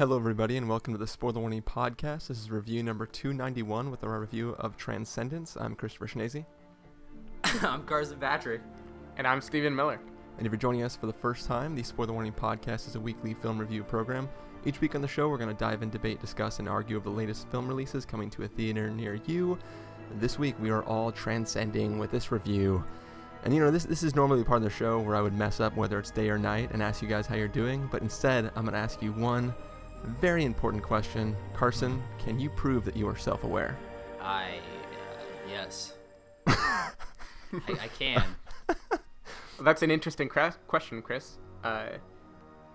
Hello, everybody, and welcome to the Spoiler Warning Podcast. This is review number 291 with our review of Transcendence. I'm Christopher Schnese. I'm Carson Patrick. And I'm Stephen Miller. And if you're joining us for the first time, the Spoiler Warning Podcast is a weekly film review program. Each week on the show, we're going to dive in, debate, discuss, and argue over the latest film releases coming to a theater near you. This week, we are all transcending with this review. And you know, this, this is normally part of the show where I would mess up whether it's day or night and ask you guys how you're doing, but instead, I'm going to ask you one very important question. Carson, can you prove that you are self aware? I, uh, yes. I, I can. Well, that's an interesting cra- question, Chris. Uh,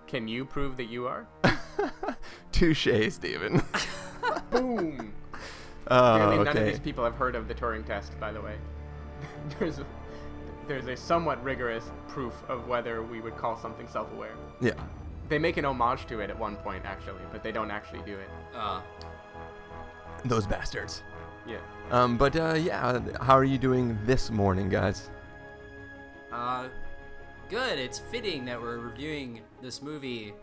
can you prove that you are? Touche, Stephen. Boom! Oh, Apparently none of these people have heard of the Turing test, by the way. there's, a, there's a somewhat rigorous proof of whether we would call something self-aware. Yeah. They make an homage to it at one point, actually, but they don't actually do it. Uh, Those bastards. Yeah. Um, but uh, yeah, how are you doing this morning, guys? uh, good. It's fitting that we're reviewing this movie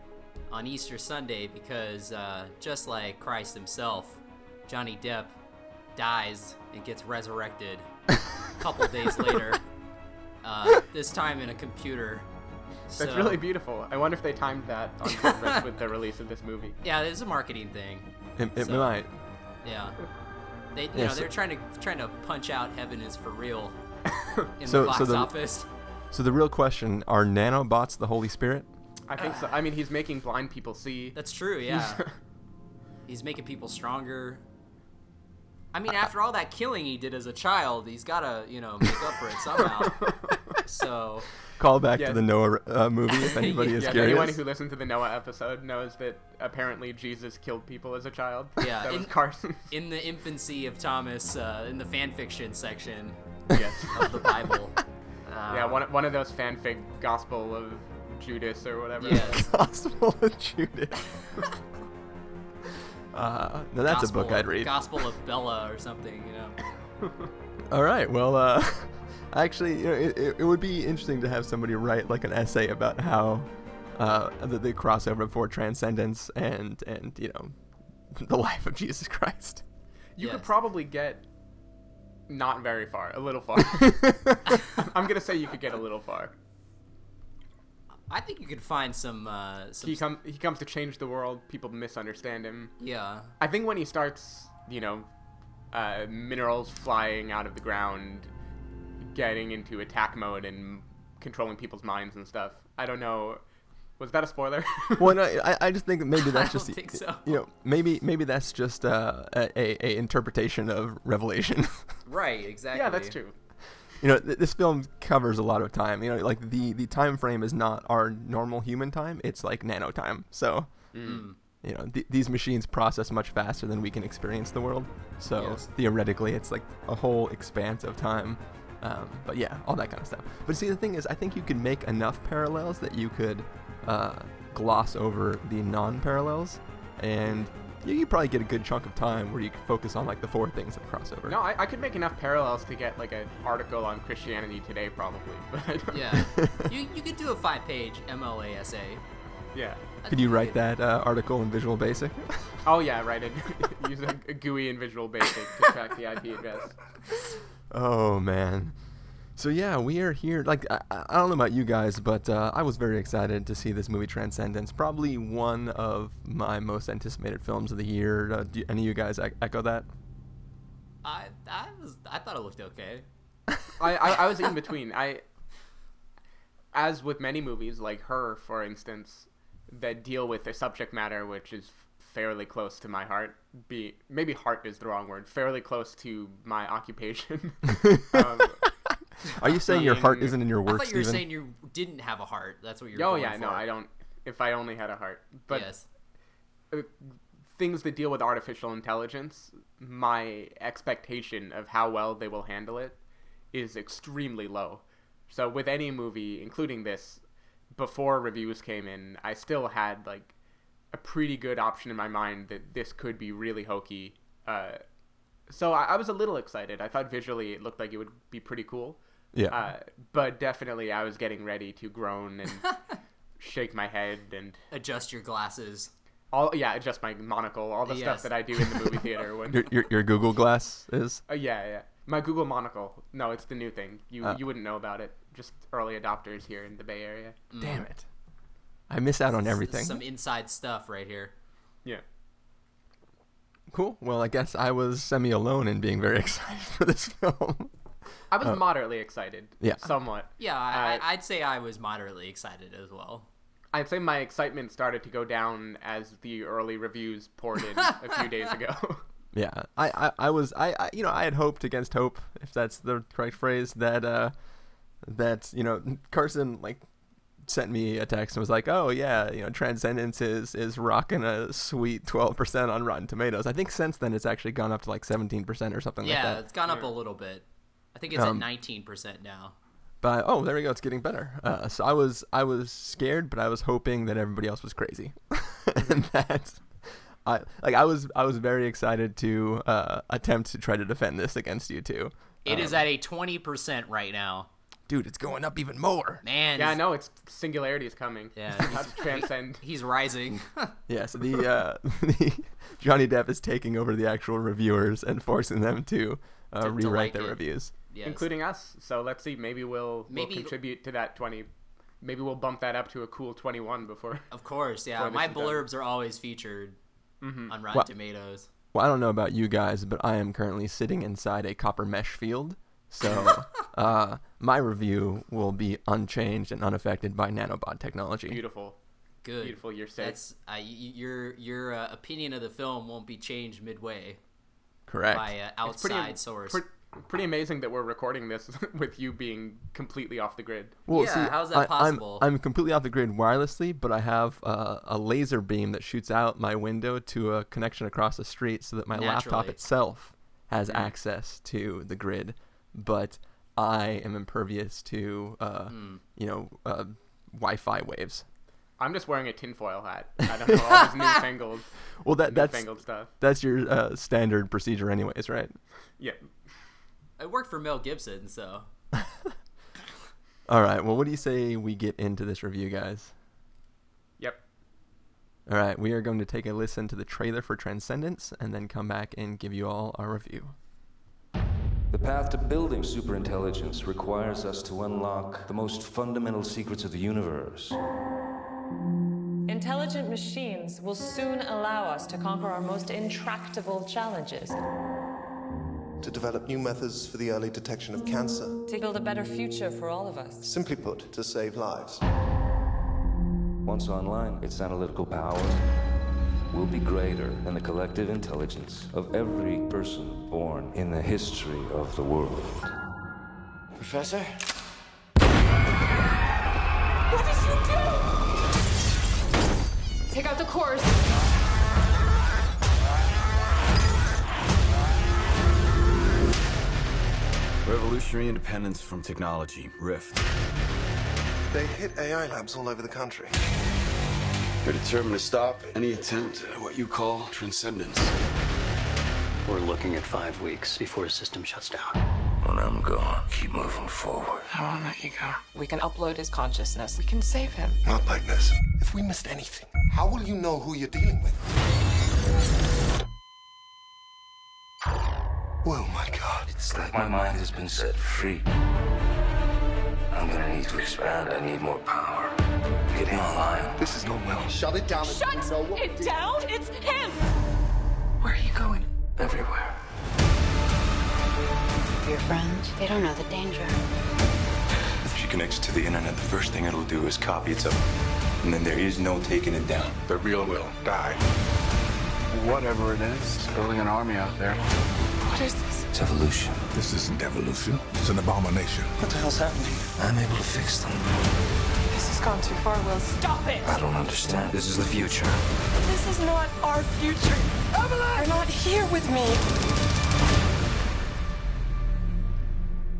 on Easter Sunday because, uh, just like Christ himself, Johnny Depp dies and gets resurrected a couple days later. Uh, this time in a computer. That's So- really beautiful. I wonder if they timed that on purpose with the release of this movie. Yeah, it's a marketing thing. It, it So- might. Yeah. They, you Yeah, know, so- they're trying to trying to punch out "Heaven is for real" in So- the box so the- office. So the real question: Are nanobots the Holy Spirit? I think so. I mean, he's making blind people see. That's true. Yeah, he's making people stronger. I mean, after all that killing he did as a child, he's gotta, you know, make up for it somehow. so, Call back to the Noah uh, movie if anybody is yeah, curious. anyone who listened to the Noah episode knows that apparently Jesus killed people as a child. Yeah, that was in- Carson. in the infancy of Thomas, uh, in the fan fiction section yes. of the Bible. Uh, Yeah, one, one of those fanfic Gospel of Judas or whatever. Yes. Gospel of Judas. uh, now that's a book I'd read. Gospel of Bella or something, you know. All right. Well, uh, actually, you know, it, it, it would be interesting to have somebody write like an essay about how uh, the, the crossover for transcendence and and you know the life of Jesus Christ. You could probably get not very far, a little far. I'm gonna say you could get a little far. I think you could find some, uh, some He comes he comes to change the world. People misunderstand him. yeah. I think when he starts, you know, uh, minerals flying out of the ground, getting into attack mode and controlling people's minds and stuff. I don't know. Was that a spoiler? well, no, I, I just think maybe that's I just don't think so. you know maybe maybe that's just uh, a, a a interpretation of Revelation. Right, exactly. yeah, that's true. you know th- this film covers a lot of time. You know, like the the time frame is not our normal human time; it's like nano time. So Mm. you know th- these machines process much faster than we can experience the world so Yes. theoretically it's like a whole expanse of time um, but yeah all that kind of stuff but see the thing is i think you could make enough parallels that you could uh, gloss over the non-parallels and you could probably get a good chunk of time where you could focus on like the four things that cross over No, I, I could make enough parallels to get like an article on Christianity Today, probably. But Yeah. you, you could do a five page MLA essay. yeah. could you write that uh, article in visual basic Oh yeah, write It, use a, a GUI in Visual Basic to track the IP address. Oh man. So yeah, we are here. Like I, I don't know about you guys, but uh, I was very excited to see this movie Transcendence. Probably one of my most anticipated films of the year. Uh, do any of you guys ec- echo that? I, I was I thought it looked okay. I, I, I was in between. I, as with many movies, like Her, for instance, that deal with a subject matter which is fairly close to my heart. Be maybe heart is the wrong word. Fairly close to my occupation. um, Are you saying your heart isn't in your I work, thought you were Stephen? saying you didn't have a heart. That's what you're oh going yeah, for. no, I don't. If I only had a heart, but yes. uh, things that deal with artificial intelligence, my expectation of how well they will handle it is extremely low. So with any movie, including this, before reviews came in, I still had like a pretty good option in my mind that this could be really hokey. Uh, so I, I was a little excited. I thought visually it looked like it would be pretty cool. Yeah. Uh, but definitely, I was getting ready to groan and shake my head and Adjust your glasses. All yeah, adjust my monocle, all the Yes. stuff that I do in the movie theater. When Your, your, your Google Glass is? uh, yeah, yeah, my Google monocle. No, it's the new thing. You Uh. you wouldn't know about it. Just early adopters here in the Bay Area. Damn it. I miss out on everything. Some inside stuff right here. Yeah. Cool. Well, I guess I was semi alone in being very excited for this film. I was moderately excited. Uh. Yeah. Somewhat. Yeah, I, uh, I'd say I was moderately excited as well. I'd say my excitement started to go down as the early reviews poured in a few days ago. Yeah, I, I, I was I, I you know I had hoped against hope if that's the correct phrase that uh that you know Carson like sent me a text and was like oh yeah you know Transcendence is is rocking a sweet twelve percent on Rotten Tomatoes I think since then it's actually gone up to like seventeen percent or something Yeah, like that Yeah, it's gone up a little bit. I think it's Um, at 19% now. but oh there we go it's getting better uh, so I was I was scared but I was hoping that everybody else was crazy and that. I like I was I was very excited to uh, attempt to try to defend this against you two. It is Um, at a 20% right now. Dude, it's going up even more. Man. yeah, I know it's singularity is coming. Yeah. How to transcend. He's rising. Yeah, so the, uh, the Johnny Depp is taking over the actual reviewers and forcing them to, uh, To- to rewrite like their it. reviews. yes. including us. So let's see. Maybe we'll, Maybe- we'll contribute to that twenty. Maybe we'll bump that up to a cool twenty-one before. Of course, yeah. My is done. blurbs are always featured on Rotten Well- Tomatoes. Well, I don't know about you guys, but I am currently sitting inside a copper mesh field. So uh, my review will be unchanged and unaffected by nanobot technology. Beautiful, Good. beautiful. You're safe. That's uh, y- y- your your uh, opinion of the film won't be changed midway Correct. by an It's pretty, outside source. pre- pretty amazing that we're recording this with you being completely off the grid. Well, Yeah, see, how's that I, possible? I'm, I'm completely off the grid wirelessly, but I have uh, a laser beam that shoots out my window to a connection across the street so that my laptop itself has access to the grid. But I am impervious to, uh, Hmm. you know, uh, Wi-Fi waves. I'm just wearing a tinfoil hat. I don't know all this newfangled, Well, that that's newfangled stuff. that's your uh, standard procedure, anyways, right? Yeah. I worked for Mel Gibson, so All right. Well, what do you say we get into this review, guys? Yep. All right, we are going to take a listen to the trailer for Transcendence and then come back and give you all our review. The path to building superintelligence requires us to unlock the most fundamental secrets of the universe. Intelligent machines will soon allow us to conquer our most intractable challenges, to develop new methods for the early detection of cancer. to build a better future for all of us. Simply put, to save lives. Once online, its analytical power will be greater than the collective intelligence of every person born in the history of the world. Professor? What did you do? Take out the cores. Revolutionary independence from technology, RIFT. They hit AI labs all over the country. We're determined to stop any attempt at what you call transcendence. We're looking at five weeks before his system shuts down. When I'm gone, keep moving forward. I won't let you go. We can upload his consciousness. We can save him. Not like this. If we missed anything, how will you know who you're dealing with? Oh my god. It's like my mind has been set free. I'm gonna need to expand. I need more power. Get me online. This is no well. Shut it down. Shut it down! It's him! Where are you going? Everywhere. Your friends, they don't know the danger. If she connects to the internet, the first thing it'll do is copy itself. And then there is no taking it down. The real will die. Whatever it is, it's building an army out there. What is this? It's evolution. This isn't evolution. It's an abomination. What the hell's happening? I'm able to fix them. This has gone too far, Will. Stop it! I don't understand. This is the future. This is not our future. Evelyn! You're not here with me.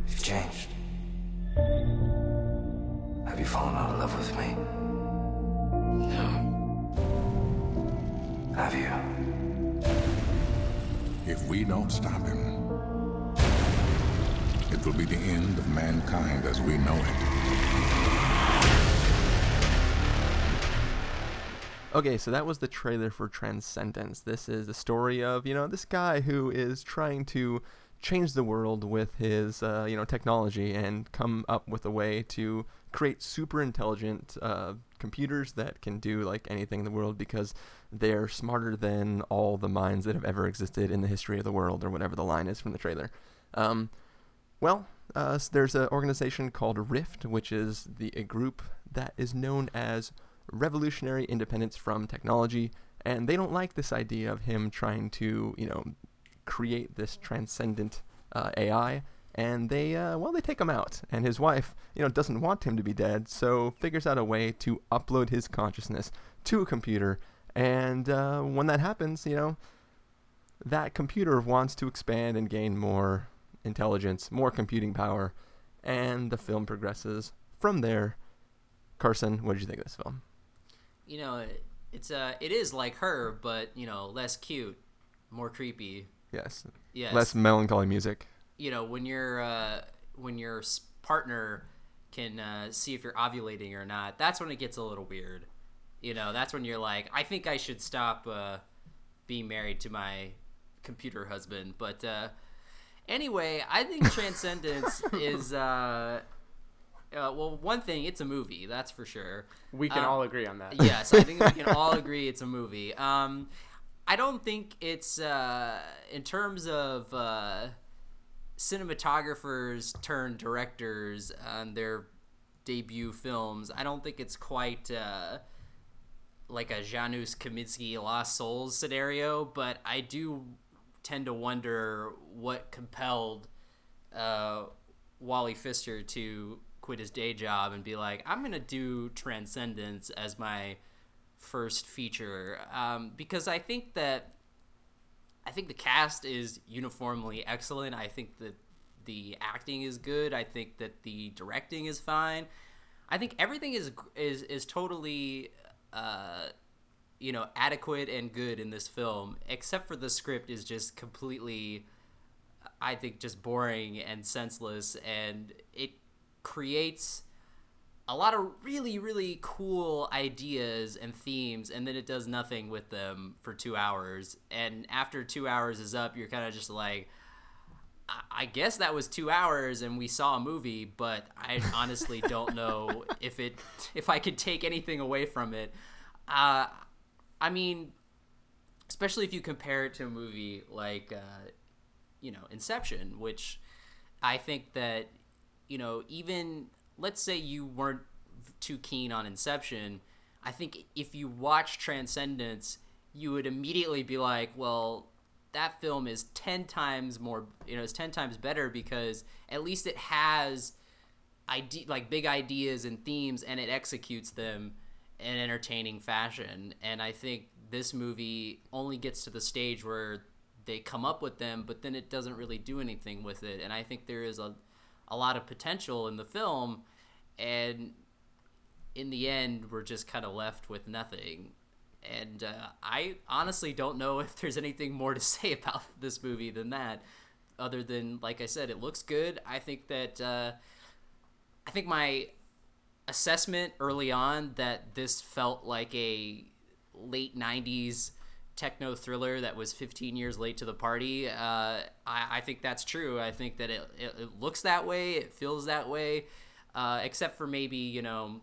You've changed. Have you fallen out of love with me? No. Have you? If we don't stop him, it will be the end of mankind as we know it. Okay, so that was the trailer for Transcendence. This is the story of, you know, this guy who is trying to change the world with his, uh, you know, technology and come up with a way to create super intelligent uh, computers that can do like anything in the world because they're smarter than all the minds that have ever existed in the history of the world, or whatever the line is from the trailer. Um, well, uh, there's an organization called RIFT, which is the a group that is known as revolutionary independence from technology, and they don't like this idea of him trying to, you know, create this transcendent uh, AI. And they, uh, well, they take him out. And his wife, you know, doesn't want him to be dead, so figures out a way to upload his consciousness to a computer. And uh, when that happens, you know, that computer wants to expand and gain more intelligence, more computing power, and the film progresses from there. Carson, what did you think of this film? You know, it's uh, it is like her, but you know, less cute, more creepy. Yes. Yes. Less melancholy music. You know, when your uh, when your partner can uh, see if you're ovulating or not, that's when it gets a little weird. You know, that's when you're like, I think I should stop uh, being married to my computer husband. But uh, anyway, I think Transcendence is. Uh, uh, well, one thing, it's a movie, that's for sure. We can Um, all agree on that. yes, I think we can all agree it's a movie. Um, I don't think it's uh, in terms of uh, cinematographers turned directors on their debut films. I don't think it's quite uh, like a Janusz Kaminski Lost Souls scenario, but I do tend to wonder what compelled uh, Wally Pfister to quit his day job and be like, I'm gonna do Transcendence as my first feature um, because I think that I think the cast is uniformly excellent. I think that the acting is good. I think that the directing is fine. I think everything is is is totally uh, you know adequate and good in this film, except for the script is just completely, I think, just boring and senseless, and it creates a lot of really really cool ideas and themes and then it does nothing with them for two hours. And after two hours is up you're kind of just like I- i guess that was two hours and we saw a movie but i honestly don't know if it if i could take anything away from it. Uh, i mean especially if you compare it to a movie like uh, you know inception which i think that you know even let's say you weren't too keen on Inception, I think if you watch Transcendence, you would immediately be like, well, that film is 10 times more, you know, it's 10 times better because at least it has ide- like big ideas and themes and it executes them an entertaining fashion. And I think this movie only gets to the stage where they come up with them, but then it doesn't really do anything with it. And I think there is a a lot of potential in the film and in the end we're just kind of left with nothing and uh, i honestly don't know if there's anything more to say about this movie than that other than like i said it looks good i think that uh, i think my assessment early on that this felt like a late 90s techno thriller that was 15 years late to the party. Uh, I, I, think that's true. I think that it, it, it looks that way, it feels that way, uh, except for maybe you know,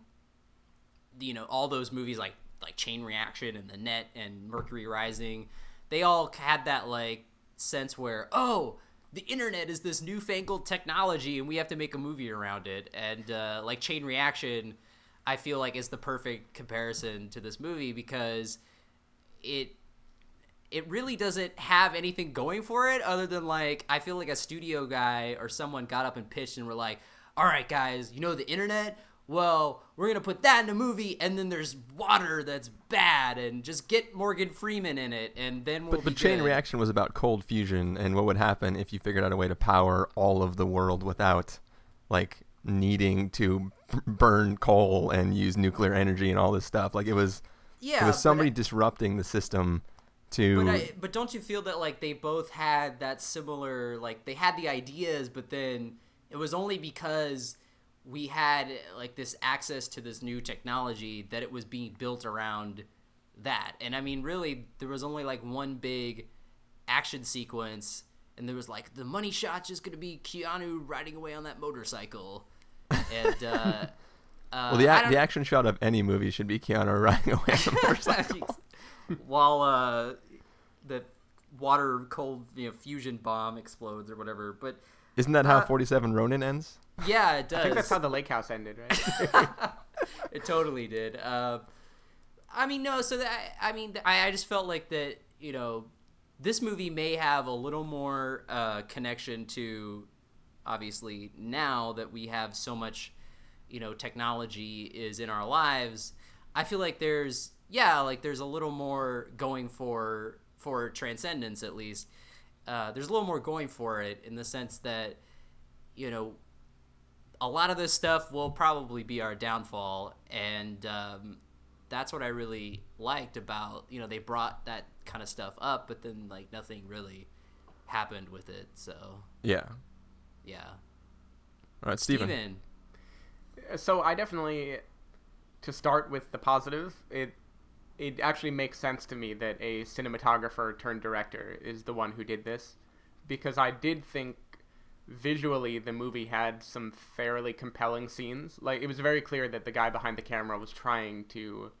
you know all those movies like like Chain Reaction and The Net and Mercury Rising. They all had that like sense where oh the internet is this newfangled technology and we have to make a movie around it and uh, like chain reaction i feel like is the perfect comparison to this movie because it it really doesn't have anything going for it other than like I feel like a studio guy or someone got up and pitched and were like, "All right, guys, you know the internet? Well, we're gonna put that in a movie, and then there's water that's bad, and just get Morgan Freeman in it, and then we'll But, be Chain good." Reaction was about cold fusion and what would happen if you figured out a way to power all of the world without, like, needing to burn coal and use nuclear energy and all this stuff. Like, it was, Yeah, it was somebody I- disrupting the system to. But, I, but don't you feel that like they both had that similar like they had the ideas, but then it was only because we had like this access to this new technology that it was being built around that. And I mean, really, there was only like one big action sequence, and there was like the money shot's just gonna be Keanu riding away on that motorcycle, and. uh well, the, ac- the action shot of any movie should be Keanu riding away on a motorcycle. While uh, the water cold you know fusion bomb explodes or whatever. But isn't that how uh, 47 Ronin ends? Yeah, it does. I think that's how the Lake House ended, right? it totally did. Uh, I mean, no. So that I mean, I, I just felt like that. You know, this movie may have a little more uh, connection to, obviously, now that we have so much, you know, technology is in our lives. I feel like there's yeah, like there's a little more going for for transcendence at least. Uh, there's a little more going for it in the sense that, you know, a lot of this stuff will probably be our downfall, and um, that's what I really liked about you know they brought that kind of stuff up, but then like nothing really happened with it. So yeah, yeah. All right, Stephen. Stephen. So I definitely, to start with the positive, it it actually makes sense to me that a cinematographer turned director is the one who did this, because I did think visually the movie had some fairly compelling scenes. Like it was very clear that the guy behind the camera was trying to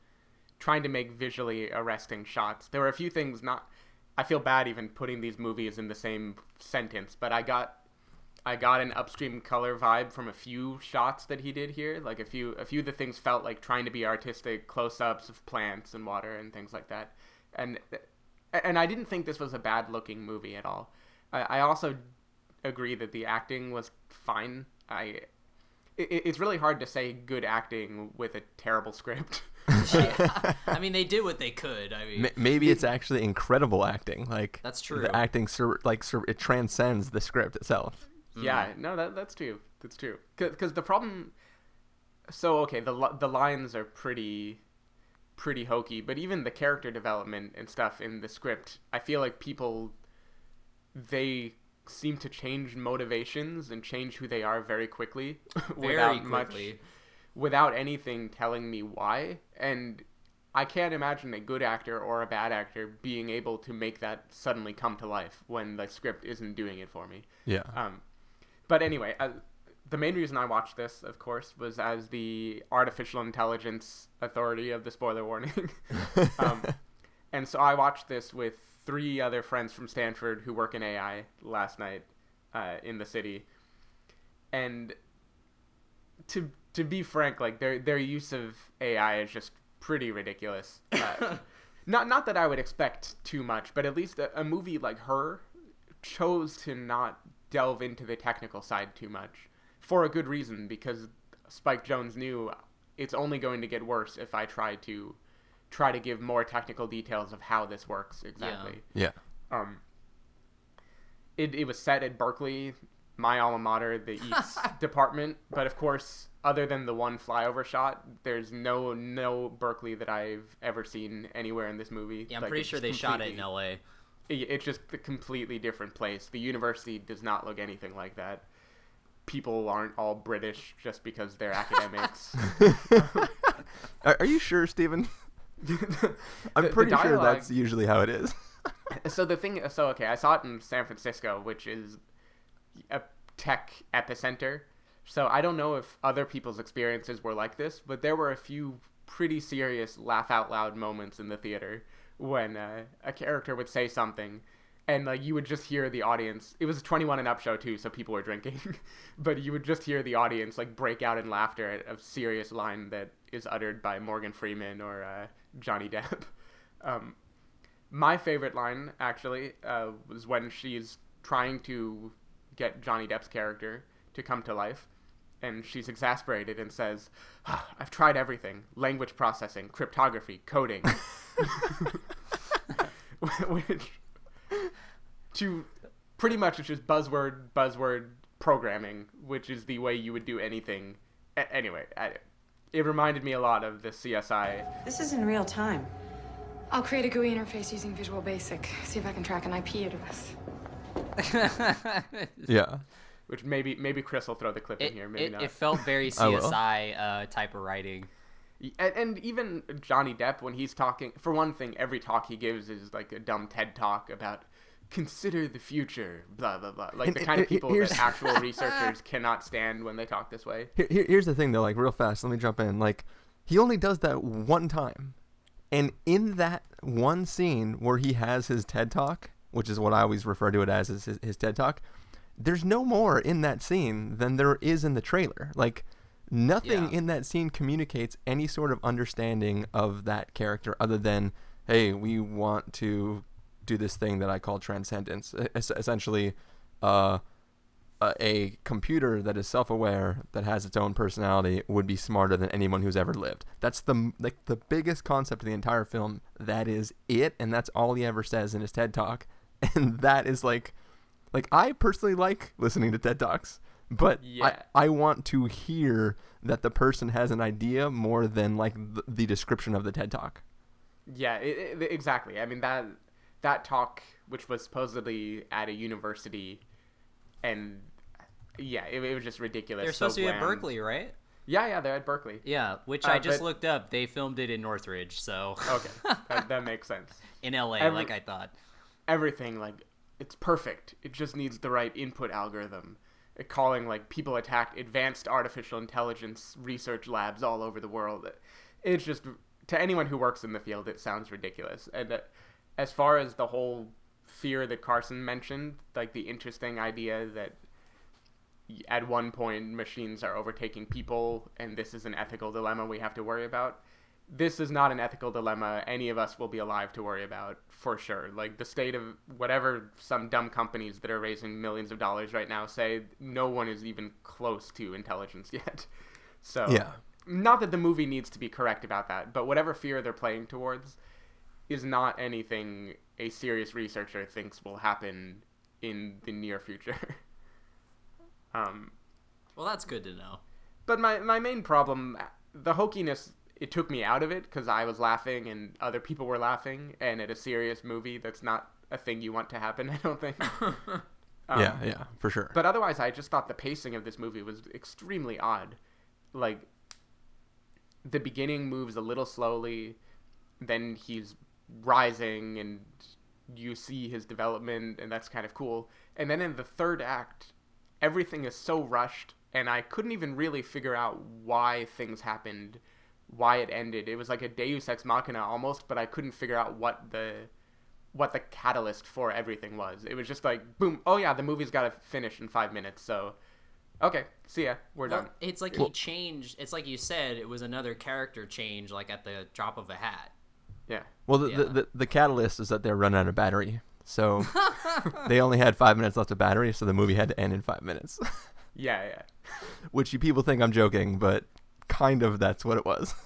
trying to make visually arresting shots. There were a few things not I feel bad even putting these movies in the same sentence, but I got I got an upstream color vibe from a few shots that he did here. Like a few a few of the things felt like trying to be artistic close-ups of plants and water and things like that. And and I didn't think this was a bad looking movie at all. I, I also agree that the acting was fine. I it, it's really hard to say good acting with a terrible script. yeah. I mean, they did what they could. I mean, maybe it's actually incredible acting. Like that's true. The acting, sur- like sur- it transcends the script itself. Mm. Yeah, no, that that's true. That's true. Because the problem. So okay, the the lines are pretty, pretty hokey, but even the character development and stuff in the script, I feel like people, they seem to change motivations and change who they are very quickly without quickly. much without anything telling me why and I can't imagine a good actor or a bad actor being able to make that suddenly come to life when the script isn't doing it for me. Yeah. Um, but anyway, uh, the main reason I watched this, of course, was as the artificial intelligence authority of the spoiler warning. um, and so I watched this with three other friends from Stanford who work in AI last night uh, in the city, and to to be frank, like their their use of AI is just pretty ridiculous. Uh, not not that I would expect too much, but at least a, a movie like her chose to not delve into the technical side too much for a good reason because Spike Jonze knew it's only going to get worse if I try to try to give more technical details of how this works exactly. Yeah. yeah. Um. It it was set at Berkeley, my alma mater, the EECS department, but of course, other than the one flyover shot, there's no no Berkeley that I've ever seen anywhere in this movie. Yeah, I'm like, pretty sure they shot it in L.A. It's just a completely different place. The university does not look anything like that. People aren't all British just because they're academics. are, you sure, Stephen? I'm pretty dialogue, sure that's usually how it is. so the thing, so okay, I saw it in San Francisco, which is a tech epicenter. So I don't know if other people's experiences were like this, but there were a few pretty serious laugh out loud moments in the theater when uh, a character would say something and like you would just hear the audience it was a 21 and up show too so people were drinking but you would just hear the audience like break out in laughter at a serious line that is uttered by morgan freeman or uh, johnny depp. Um, my favorite line actually uh, was when she's trying to get johnny depp's character to come to life and she's exasperated and says ah, i've tried everything. Language processing cryptography coding. Which to pretty much it's just buzzword buzzword programming, which is the way you would do anything. A- anyway, I, it reminded me a lot of the CSI. This is in real time. I'll create a GUI interface using Visual Basic. See if I can track an IP address. yeah. Which maybe maybe Chris will throw the clip it, in here. Maybe it, not. It felt very CSI uh, type of writing. And, and even Johnny Depp, when he's talking, for one thing, every talk he gives is like a dumb TED talk about consider the future, blah blah blah. Like And- the kind of people that actual researchers cannot stand when they talk this way. Here, here- here's the thing though, like real fast. Let me jump in. Like he only does that one time, and in that one scene where he has his TED talk, which is what I always refer to it as, is his, his TED talk. There's no more in that scene than there is in the trailer. Like nothing Yeah. in that scene communicates any sort of understanding of that character other than, hey, we want to do this thing that I call transcendence. Es- essentially, uh, a, a computer that is self-aware that has its own personality would be smarter than anyone who's ever lived that's the like the biggest concept of the entire film that is it and that's all he ever says in his ted talk and that is like like i personally like listening to ted talks but Yeah. I, I want to hear that the person has an idea more than like the, the description of the ted talk Yeah, it, it- exactly. I mean that that talk, which was supposedly at a university, and yeah, it, it was just ridiculous. They're so supposed to be at. Berkeley, right? Yeah, yeah, they're at Berkeley. Yeah, which Uh, I just but- looked up. They filmed it in Northridge, so Okay, that, that makes sense. in LA, Every- like I thought. everything like it's perfect. It just needs the right input algorithm. Calling like people attacked advanced artificial intelligence research labs all over the world. It's just to anyone who works in the field, it sounds ridiculous. And uh, as far as the whole fear that Carson mentioned, like the interesting idea that at one point machines are overtaking people and this is an ethical dilemma we have to worry about this is not an ethical dilemma any of us will be alive to worry about for sure like the state of whatever some dumb companies that are raising millions of dollars right now say no one is even close to intelligence yet so Yeah. not that the movie needs to be correct about that but whatever fear they're playing towards is not anything a serious researcher thinks will happen in the near future um Well, that's good to know. but my, my main problem, the hokiness, it took me out of it because I was laughing and other people were laughing, and at a serious movie, that's not a thing you want to happen. I don't think. Um, yeah yeah for sure But otherwise, I just thought the pacing of this movie was extremely odd. Like, the beginning moves a little slowly, then he's rising, and you see his development, and that's kind of cool. And then in the third act, everything is so rushed, and I couldn't even really figure out why things happened, why it ended. It was like a Deus ex machina almost, but I couldn't figure out what the what the catalyst for everything was. It was just like boom, oh yeah, the movie's got to finish in 5 minutes. So okay, see ya. We're Well, done. it's like he changed. It's like you said. It was another character change, like at the drop of a hat. Yeah. Well, the, the, the, the catalyst is that they're running out of battery. So they only had five minutes left of battery, so the movie had to end in five minutes. Yeah, yeah. Which you people think I'm joking, but kind of that's what it was.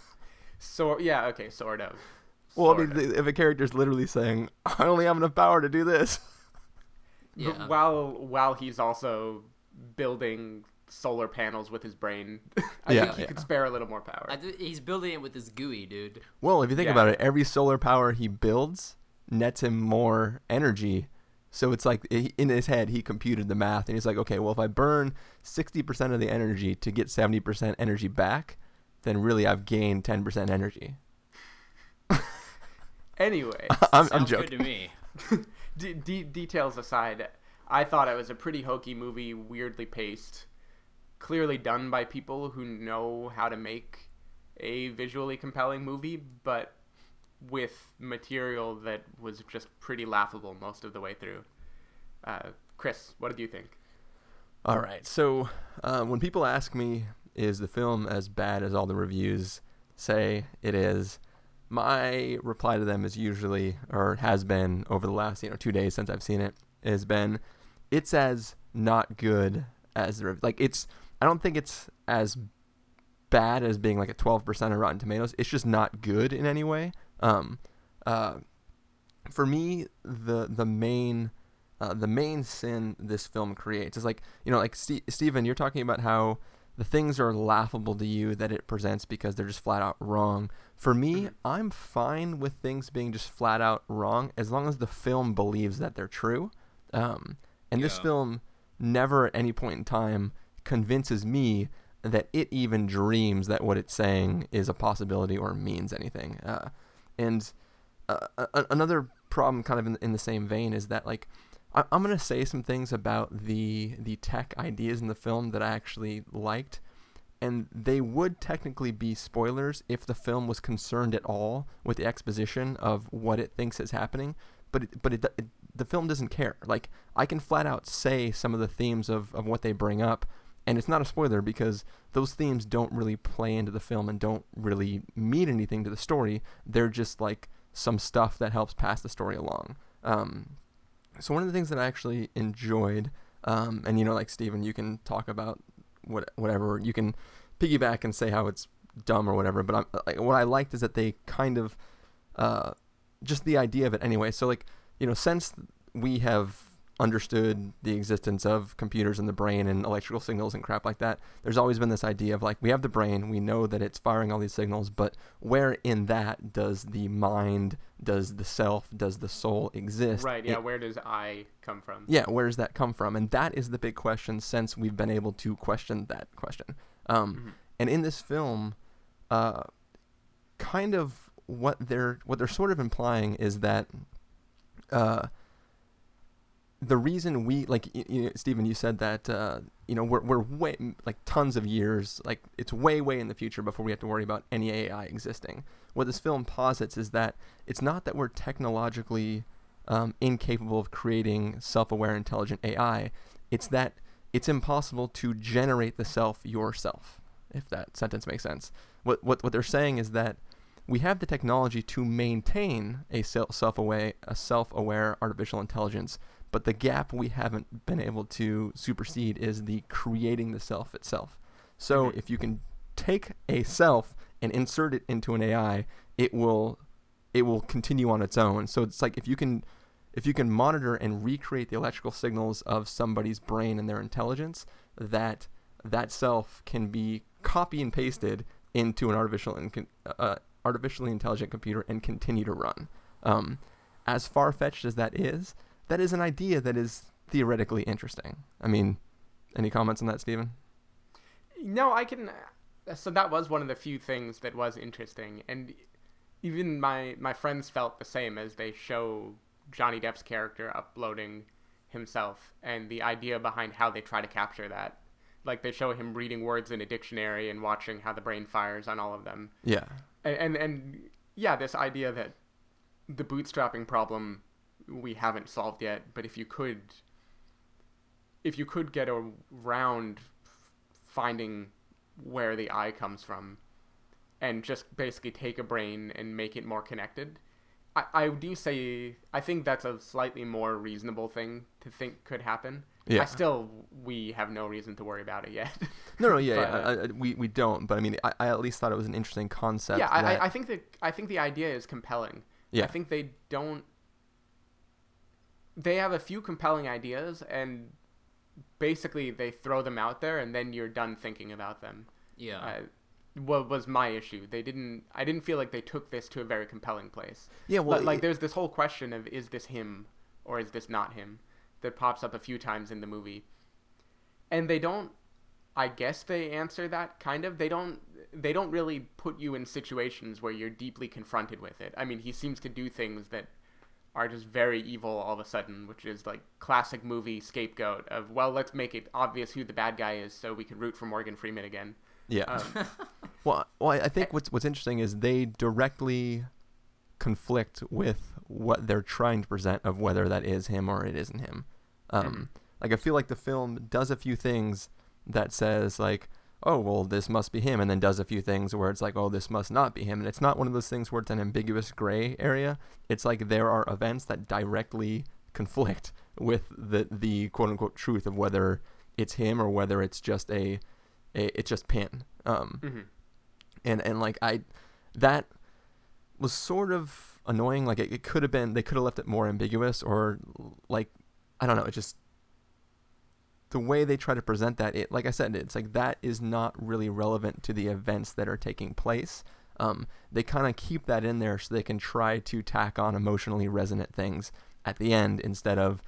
So yeah, okay, sort of. Well, I mean, th- if a character's literally saying, "I only have enough power to do this," But while while he's also building solar panels with his brain, I Yeah, think he yeah. could spare a little more power. I th- he's building it with his GUI, dude. well, if you think Yeah. about it, every solar power he builds nets him more energy. So it's like in his head, he computed the math, and he's like, "Okay, well, if I burn sixty percent of the energy to get seventy percent energy back, then really I've gained ten percent energy." Anyway, I'm, I'm Sounds joking. good to me. de- de- details aside, I thought it was a pretty hokey movie, weirdly paced, clearly done by people who know how to make a visually compelling movie, but with material that was just pretty laughable most of the way through. Uh, Chris, what did you think? All right. So uh, when people ask me, is the film as bad as all the reviews say it is? My reply to them is usually, or has been over the last you know two days since I've seen it, has been, it's as not good as the like it's. I don't think it's as bad as being like a 12% of Rotten Tomatoes. It's just not good in any way. Um, uh, for me, the the main uh, the main sin this film creates is like you know like Ste Stephen, you're talking about how the things are laughable to you that it presents because they're just flat out wrong. For me, I'm fine with things being just flat out wrong as long as the film believes that they're true. Um, and this film never at any point in time convinces me that it even dreams that what it's saying is a possibility or means anything. Uh, and uh, another problem, kind of in, in the same vein, is that like I- I'm gonna say some things about the the tech ideas in the film that I actually liked, and they would technically be spoilers if the film was concerned at all with the exposition of what it thinks is happening. But it, but it, it the film doesn't care. Like I can flat out say some of the themes of, of what they bring up, and it's not a spoiler because those themes don't really play into the film and don't really mean anything to the story. They're just like some stuff that helps pass the story along. Um, so one of the things that I actually enjoyed, um, and you know, like Stephen, you can talk about what whatever you can piggyback and say how it's dumb or whatever. But I'm, like, what I liked is that they kind of uh, just the idea of it anyway. So like you know, since we have understood the existence of computers in the brain and electrical signals and crap like that, there's always been this idea of like we have the brain, we know that it's firing all these signals, but where in that does the mind, does the self, does the soul exist? Right, yeah, It- where does I come from? yeah, where does that come from? And that is the big question since we've been able to question that question. Um, Mhm. And in this film, uh, kind of what they're what they're sort of implying is that uh, the reason we like you Stephen, you said that uh, you know we're we're way like tons of years like it's way way in the future before we have to worry about any AI existing. What this film posits is that it's not that we're technologically um, incapable of creating self-aware, intelligent AI. It's that it's impossible to generate the self yourself. If that sentence makes sense. What what what they're saying is that we have the technology to maintain a self self-aware a self-aware artificial intelligence, but the gap we haven't been able to supersede is the creating the self itself. So if you can take a self and insert it into an AI, it will it will continue on its own. So it's like if you can if you can monitor and recreate the electrical signals of somebody's brain and their intelligence, that that self can be copy and pasted into an artificial and uh, artificially intelligent computer and continue to run. Um, as far fetched as that is, that is an idea that is theoretically interesting. I mean, any comments on that, Stephen? No, I can. Uh, so that was one of the few things that was interesting, and even my my friends felt the same as they show Johnny Depp's character uploading himself, and the idea behind how they try to capture that. Like they show him reading words in a dictionary and watching how the brain fires on all of them. Yeah. And and, and yeah, this idea that the bootstrapping problem we haven't solved yet, but if you could if you could get around finding where the eye comes from and just basically take a brain and make it more connected. I, I do say I think that's a slightly more reasonable thing to think could happen. Yeah. I still we have no reason to worry about it yet. No, no, yeah, But, yeah I, we we don't. But I mean, I, I at least thought it was an interesting concept. yeah, I, that- I, I think that I think the idea is compelling. Yeah. I think they don't. They have a few compelling ideas, and basically they throw them out there, and then you're done thinking about them. Yeah. Uh, what was my issue? They didn't. I didn't feel like they took this to a very compelling place. Yeah, well, Li- like it- there's this whole question of is this him or is this not him that pops up a few times in the movie, and they don't. I guess they answer that kind of. They don't. They don't really put you in situations where you're deeply confronted with it. I mean, he seems to do things that are just very evil all of a sudden, which is like classic movie scapegoat of well, let's make it obvious who the bad guy is so we can root for Morgan Freeman again. Yeah. Um, well, well, I think what's what's interesting is they directly conflict with what they're trying to present of whether that is him or it isn't him. Um, Like I feel like the film does a few things that says like, oh well, this must be him, and then does a few things where it's like, oh, this must not be him, and it's not one of those things where it's an ambiguous gray area. It's like there are events that directly conflict with the the quote unquote truth of whether it's him or whether it's just a, a it's just PINN. Um, Mhm. and and like I, that was sort of annoying. Like it, it could have been they could have left it more ambiguous or like I don't know. It just the way they try to present that. It like I said, it's like that is not really relevant to the events that are taking place. Um, they kind of keep that in there so they can try to tack on emotionally resonant things at the end instead of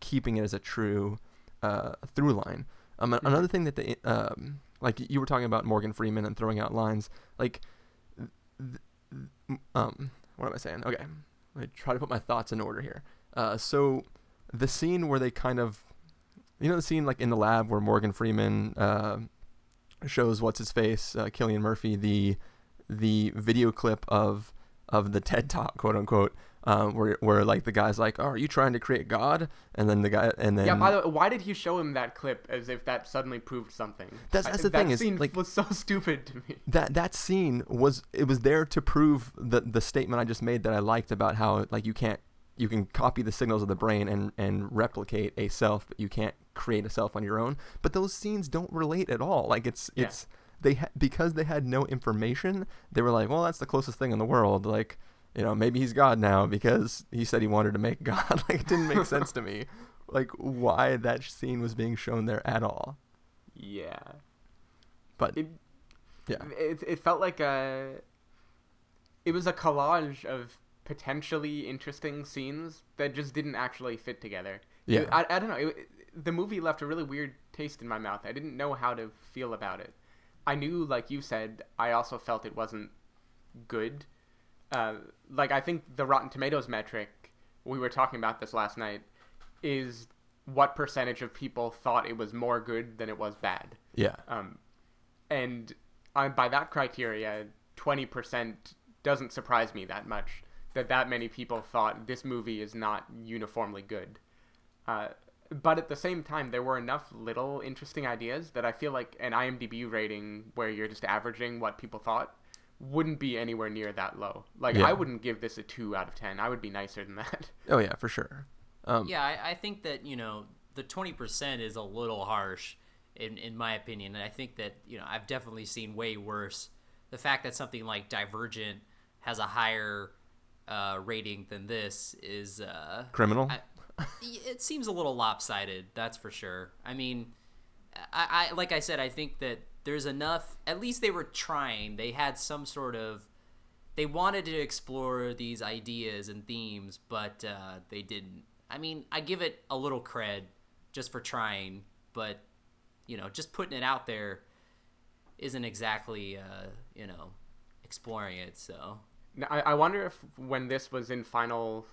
keeping it as a true uh, through line. Um, another thing that they um, like you were talking about Morgan Freeman and throwing out lines. Like, th- th- um, what am I saying? Okay, I try to put my thoughts in order here. Uh, so the scene where they kind of, you know, the scene like in the lab where Morgan Freeman uh, shows what's his face, uh, Cillian Murphy, the the video clip of of the TED Talk, quote unquote, um, where where like the guy's like, "Oh, are you trying to create God?" And then the guy, and then yeah. By the way, why did he show him that clip as if that suddenly proved something? That's, that's I, the that thing scene is like was so stupid to me. That that scene was it was there to prove the the statement I just made that I liked about how like you can't you can copy the signals of the brain and and replicate a self, but you can't create a self on your own. But those scenes don't relate at all. Like it's yeah. it's they ha- because they had no information. They were like, well, that's the closest thing in the world. Like you know, maybe he's God now because he said he wanted to make God. like it didn't make sense to me, like why that scene was being shown there at all. Yeah, but it, yeah, it it felt like a. It was a collage of potentially interesting scenes that just didn't actually fit together. Yeah, I, I don't know. It, the movie left a really weird taste in my mouth. I didn't know how to feel about it. I knew, like you said, I also felt it wasn't good uh, like I think the Rotten Tomatoes metric we were talking about this last night is what percentage of people thought it was more good than it was bad. Yeah. Um, and uh, by that criteria, twenty percent doesn't surprise me that much. That that many people thought this movie is not uniformly good. Uh, but at the same time, there were enough little interesting ideas that I feel like an IMDb rating where you're just averaging what people thought wouldn't be anywhere near that low. Like yeah. I wouldn't give this a two out of ten. I would be nicer than that. Oh yeah, for sure. Um, yeah, I, I, think that you know the twenty percent is a little harsh, in in my opinion. And I think that you know I've definitely seen way worse. The fact that something like Divergent has a higher uh, rating than this is uh, criminal. I, it seems a little lopsided. That's for sure. I mean, I, I like I said, I think that there's enough at least they were trying they had some sort of they wanted to explore these ideas and themes but uh, they didn't i mean i give it a little cred just for trying but you know just putting it out there isn't exactly uh, you know exploring it so I, I wonder if when this was in final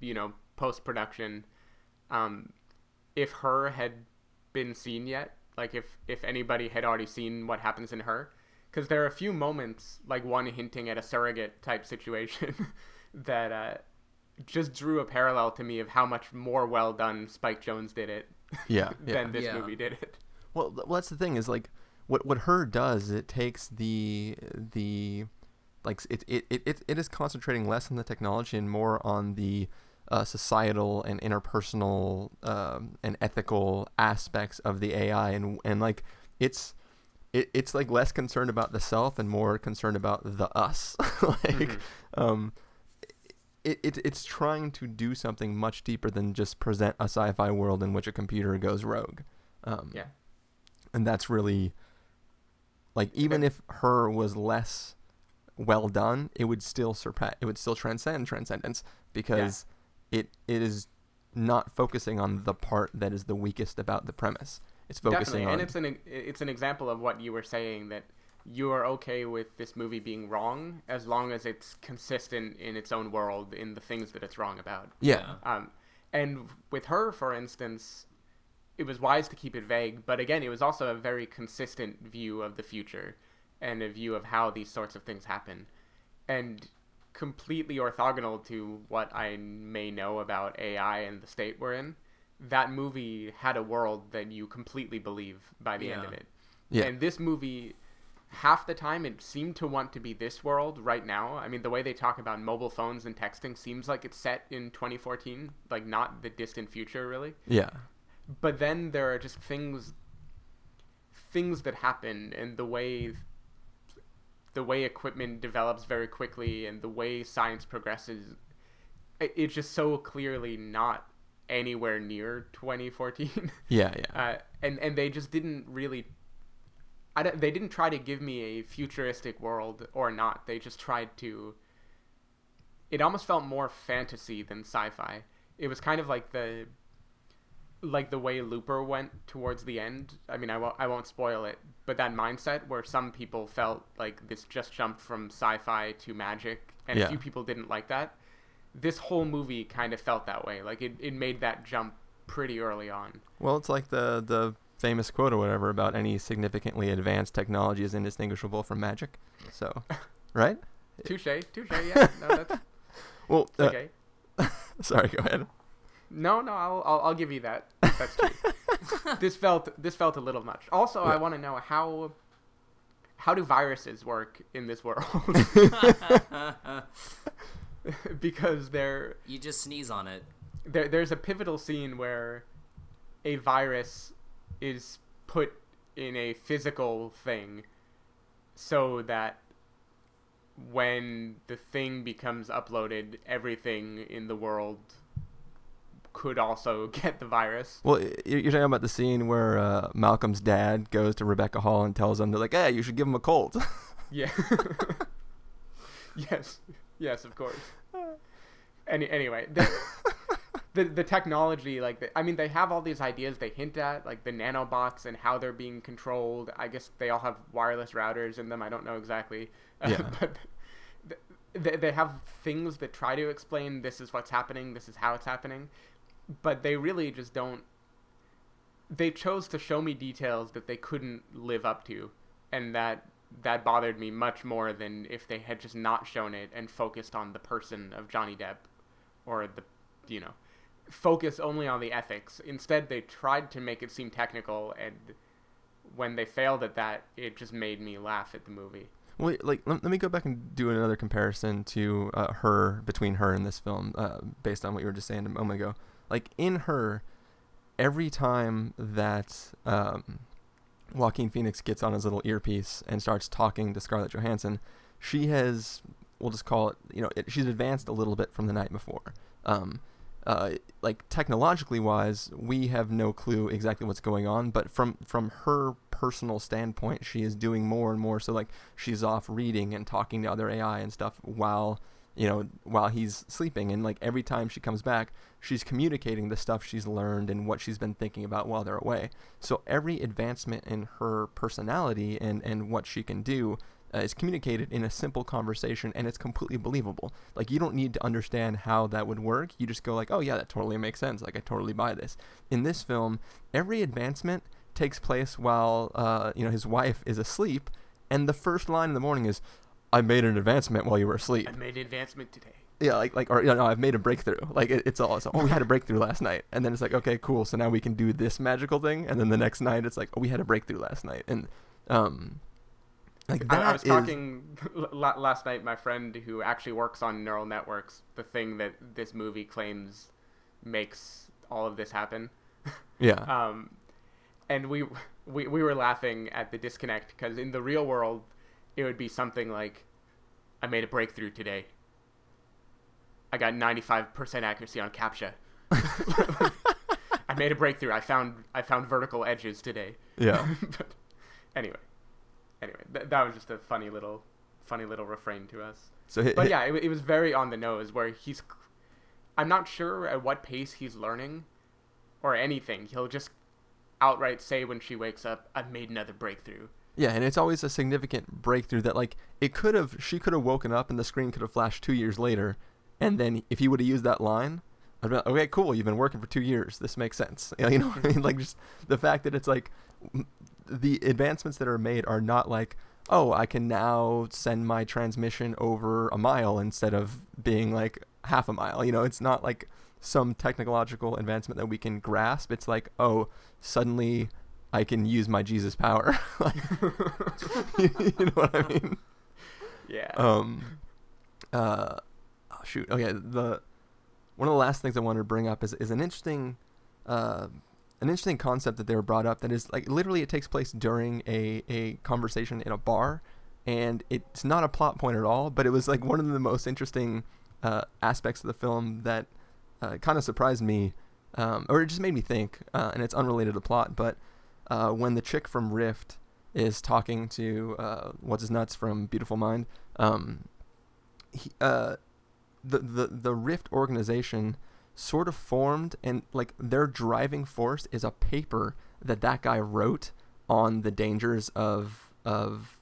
you know post-production um, if her had been seen yet like if if anybody had already seen what happens in her because there are a few moments like one hinting at a surrogate type situation that uh, just drew a parallel to me of how much more well done Spike Jonze did it yeah, than yeah. this yeah. movie did it. Well, well, that's the thing is like what what her does it takes the the like it it, it, it is concentrating less on the technology and more on the uh, societal and interpersonal um, and ethical aspects of the AI, and and like it's it, it's like less concerned about the self and more concerned about the us. like, mm-hmm. um, it, it it's trying to do something much deeper than just present a sci-fi world in which a computer goes rogue. Um, yeah, and that's really like even if her was less well done, it would still surpass. It would still transcend transcendence because. Yeah it it is not focusing on the part that is the weakest about the premise. It's focusing Definitely. on and it's an it's an example of what you were saying that you are okay with this movie being wrong as long as it's consistent in its own world in the things that it's wrong about. Yeah. Um, and with her, for instance, it was wise to keep it vague, but again, it was also a very consistent view of the future and a view of how these sorts of things happen. And completely orthogonal to what I may know about AI and the state we're in, that movie had a world that you completely believe by the yeah. end of it. Yeah. And this movie, half the time, it seemed to want to be this world right now. I mean, the way they talk about mobile phones and texting seems like it's set in 2014, like not the distant future, really. Yeah. But then there are just things, things that happen, and the way the way equipment develops very quickly and the way science progresses, it's just so clearly not anywhere near 2014. Yeah, yeah. Uh, and and they just didn't really. I don't, they didn't try to give me a futuristic world or not. They just tried to. It almost felt more fantasy than sci-fi. It was kind of like the like the way Looper went towards the end. I mean, I won't I won't spoil it, but that mindset where some people felt like this just jumped from sci-fi to magic, and Yeah. a few people didn't like that. This whole movie kind of felt that way. Like it, it made that jump pretty early on. Well, it's like the the famous quote or whatever about any significantly advanced technology is indistinguishable from magic. So, right? Touche, touche. Yeah, no, that's Well, uh, okay. sorry, go ahead. No, no, I'll, I'll, I'll give you that. That's true. this felt this felt a little much. Also, I want to know how how do viruses work in this world? because there You just sneeze on it. there there's a pivotal scene where a virus is put in a physical thing so that when the thing becomes uploaded everything in the world could also get the virus. Well, you're talking about the scene where uh, Malcolm's dad goes to Rebecca Hall and tells them they're like, "Hey, you should give him a cold. yeah. Yes. Yes of course. Any anyway the, the the technology like the, i mean they have all these ideas they hint at like the nanobots and how they're being controlled. I guess they all have wireless routers in them. I don't know exactly. Uh, Yeah. but they, they have things that try to explain this is what's happening this is how it's happening but they really just don't they chose to show me details that they couldn't live up to and that that bothered me much more than if they had just not shown it and focused on the person of Johnny Depp or the you know focus only on the ethics instead they tried to make it seem technical and when they failed at that it just made me laugh at the movie Well, like let, let me go back and do another comparison to uh, her between her and this film, uh, based on what you were just saying a moment ago. Like in her, every time that um, Joaquin Phoenix gets on his little earpiece and starts talking to Scarlett Johansson, she has, we'll just call it, you know, it, she's advanced a little bit from the night before. Um, uh, like technologically wise, we have no clue exactly what's going on, but from from her personal standpoint, she is doing more and more. So like she's off reading and talking to other AI and stuff while you know while he's sleeping, and like every time she comes back, she's communicating the stuff she's learned and what she's been thinking about while they're away. So every advancement in her personality and and what she can do uh, is communicated in a simple conversation and it's completely believable. Like you don't need to understand how that would work. You just go like, "Oh yeah, that totally makes sense. Like I totally buy this." In this film, every advancement takes place while uh, you know his wife is asleep and the first line in the morning is I made an advancement while you were asleep. I made an advancement today Yeah, like like or you know, I've made a breakthrough. Like it, it's all it's, oh we had a breakthrough last night, and then it's like okay cool, so now we can do this magical thing, and then the next night it's like oh we had a breakthrough last night, and um like I, that I was is- talking la- last night. My friend who actually works on neural networks, the thing that this movie claims makes all of this happen. Yeah. um, and we we we were laughing at the disconnect because in the real world, it would be something like, "I made a breakthrough today. I got ninety five percent accuracy on captcha." I made a breakthrough. I found I found vertical edges today. Yeah. but anyway, anyway, th- that was just a funny little, funny little refrain to us. So hi- but hi- yeah, it, it was very on the nose. Where he's, I'm not sure at what pace he's learning, or anything. He'll just outright say when she wakes up, "I've made another breakthrough." Yeah, and it's always a significant breakthrough that like it could have she could have woken up and the screen could have flashed two years later, and then if he would have used that line, I'd be like, okay, cool, you've been working for two years. This makes sense. You know, I mean? Like just the fact that it's like the advancements that are made are not like, oh, I can now send my transmission over a mile instead of being like half a mile. You know, it's not like some technological advancement that we can grasp. It's like, oh, suddenly I can use my Jesus power. Like, you know what I mean? Yeah. Um. Uh. Oh, shoot. Okay. The one of the last things I wanted to bring up is is an interesting, uh, an interesting concept that they were brought up. That is like literally it takes place during a a conversation in a bar, and it's not a plot point at all. But it was like one of the most interesting uh, aspects of the film that uh, kind of surprised me, um, or it just made me think. Uh, and it's unrelated to plot, but uh, when the chick from Rift is talking to uh, what's his nuts from Beautiful Mind, um, he, uh, the the the Rift organization sort of formed and like their driving force is a paper that that guy wrote on the dangers of of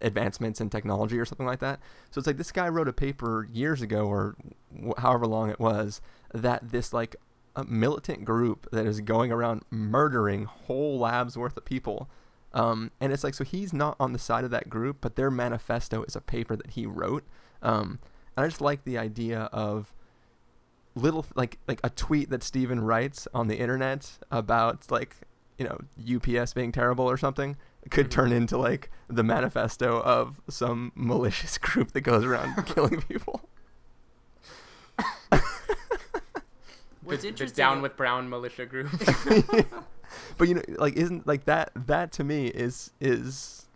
advancements in technology or something like that. So it's like this guy wrote a paper years ago or wh- however long it was that this like a militant group that is going around murdering whole labs worth of people. Um, and it's like so he's not on the side of that group, but their manifesto is a paper that he wrote. Um, and I just like the idea of little like like a tweet that Stephen writes on the internet about like you know UPS being terrible or something could Mm-hmm. turn into like the manifesto of some malicious group that goes around killing people. What's the, the Down with Brown militia group. but you know like isn't like that that to me is is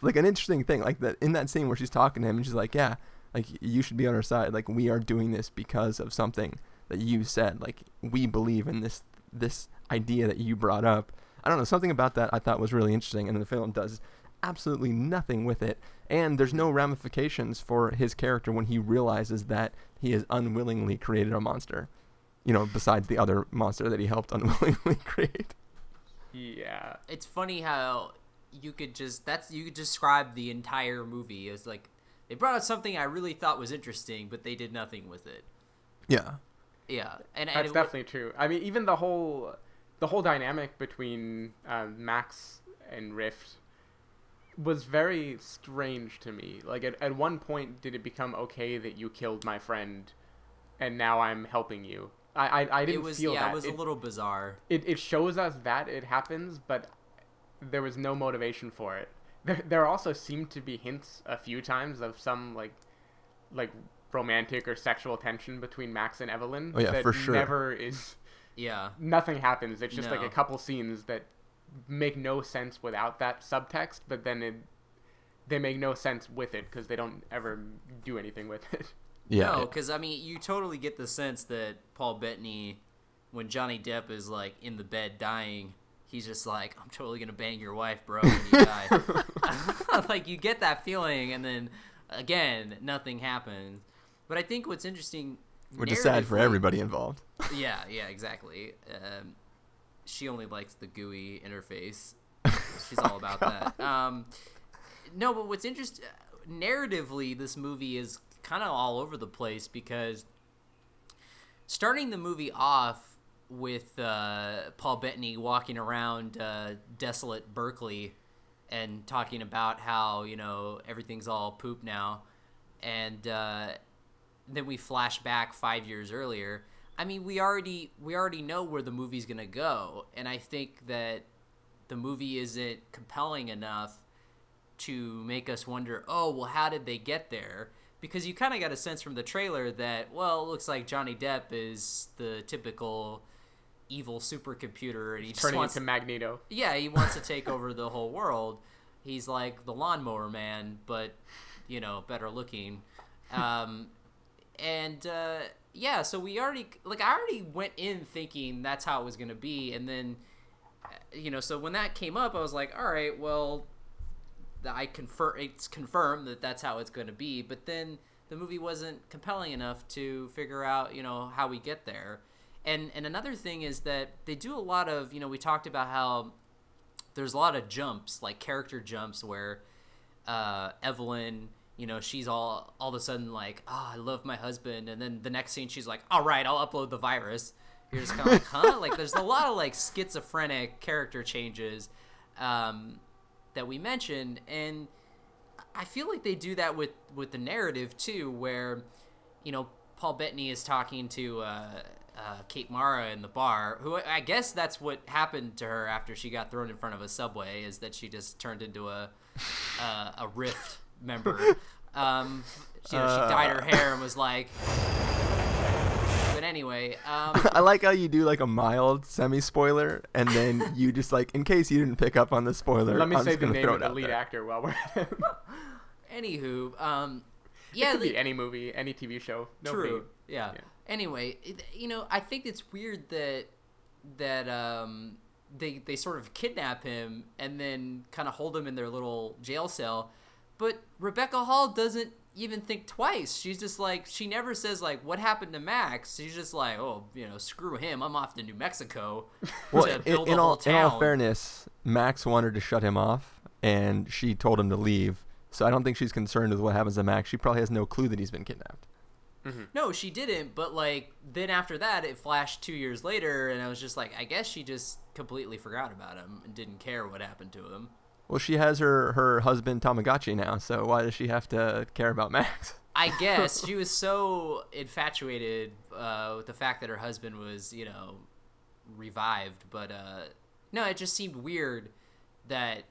like an interesting thing like that in that scene where she's talking to him and she's like yeah like you should be on our side. Like we are doing this because of something that you said. Like we believe in this this idea that you brought up. I don't know something about that i thought was really interesting and the film does absolutely nothing with it. And there's no ramifications for his character when he realizes that he has unwillingly created a monster you know besides the other monster that he helped unwillingly create yeah. It's funny how you could just that's you could describe the entire movie as like they brought out something I really thought was interesting, but they did nothing with it. yeah Yeah, and, and That's it wa- definitely true. I mean, even the whole the whole dynamic between uh, Max and Rift was very strange to me. Like at, at one point, did it become okay that you killed my friend, and now I'm helping you? I I, I didn't it was feel yeah, that. it was a little bizarre. it, it shows us that it happens, but there was no motivation for it. There, there also seemed to be hints a few times of some like like romantic or sexual tension between Max and Evelyn. Oh, yeah, that for sure. Never is. Yeah. Nothing happens. It's just like a couple scenes that make no sense without that subtext, but then it they make no sense with it because they don't ever do anything with it. Yeah. No, because I mean, you totally get the sense that Paul Bettany, when Johnny Depp is like in the bed dying, he's just like, "I'm totally gonna bang your wife, bro, when you die." like you get that feeling, and then again, nothing happens. But I think what's interesting, which is sad for everybody involved Yeah, yeah, exactly. Um, she only likes the GUI interface. She's all about that. Um, no, but what's interesting, narratively, this movie is kind of all over the place because starting the movie off with uh, Paul Bettany walking around uh, desolate Berkeley and talking about how you know everything's all poop now, and uh, then we flash back five years earlier. I mean, we already we already know where the movie's gonna go, and I think that the movie isn't compelling enough to make us wonder, oh, well, how did they get there? Because you kind of got a sense from the trailer that, well, it looks like Johnny Depp is the typical evil supercomputer, and he just Turning wants into Magneto. yeah, he wants to take over the whole world. He's like the lawnmower man, but you know, better looking. Um, and uh, yeah, so we already like I already went in thinking that's how it was gonna be, and then uh, you know, so when that came up, I was like, all right, well, th- I confirm it's confirmed that that's how it's gonna be. But then the movie wasn't compelling enough to figure out, you know, how we get there. And and another thing is that they do a lot of, you know, we talked about how there's a lot of jumps, like character jumps, where uh, Evelyn, you know, she's all all of a sudden like, "Oh, I love my husband," and then the next scene she's like, "All right, I'll upload the virus." You're just kind of like, "Huh?" Like, there's a lot of like schizophrenic character changes um, that we mentioned, and I feel like they do that with with the narrative too, where you know Paul Bettany is talking to uh, uh, Kate Mara in the bar, who I guess that's what happened to her after she got thrown in front of a subway, is that she just turned into a uh, a Rift member. Um, you know, she dyed her hair and was like. But anyway, um, I like how you do like a mild semi spoiler, and then you just like, in case you didn't pick up on the spoiler, Let me I'm say just the gonna name of the lead there. actor while we're at it. anywho, um, Yeah, yeah, it could the- be any movie, any TV show. No True. big- Yeah. Anyway, it, you know, I think it's weird that that um they they sort of kidnap him and then kind of hold him in their little jail cell, but Rebecca Hall doesn't even think twice. She's just like she never says like what happened to Max. She's just like, oh, you know, screw him. I'm off to New Mexico Well, to in, build in a whole all in all fairness, Max wanted to shut him off, and she told him to leave. So I don't think she's concerned with what happens to Max. She probably has no clue that he's been kidnapped. Mm-hmm. No, she didn't. But like then after that, it flashed two years later, and I was just like, I guess she just completely forgot about him and didn't care what happened to him. Well, she has her her husband Tamagotchi now, so why does she have to care about Max? I guess she was so infatuated uh, with the fact that her husband was, you know, revived. But uh, no, it just seemed weird that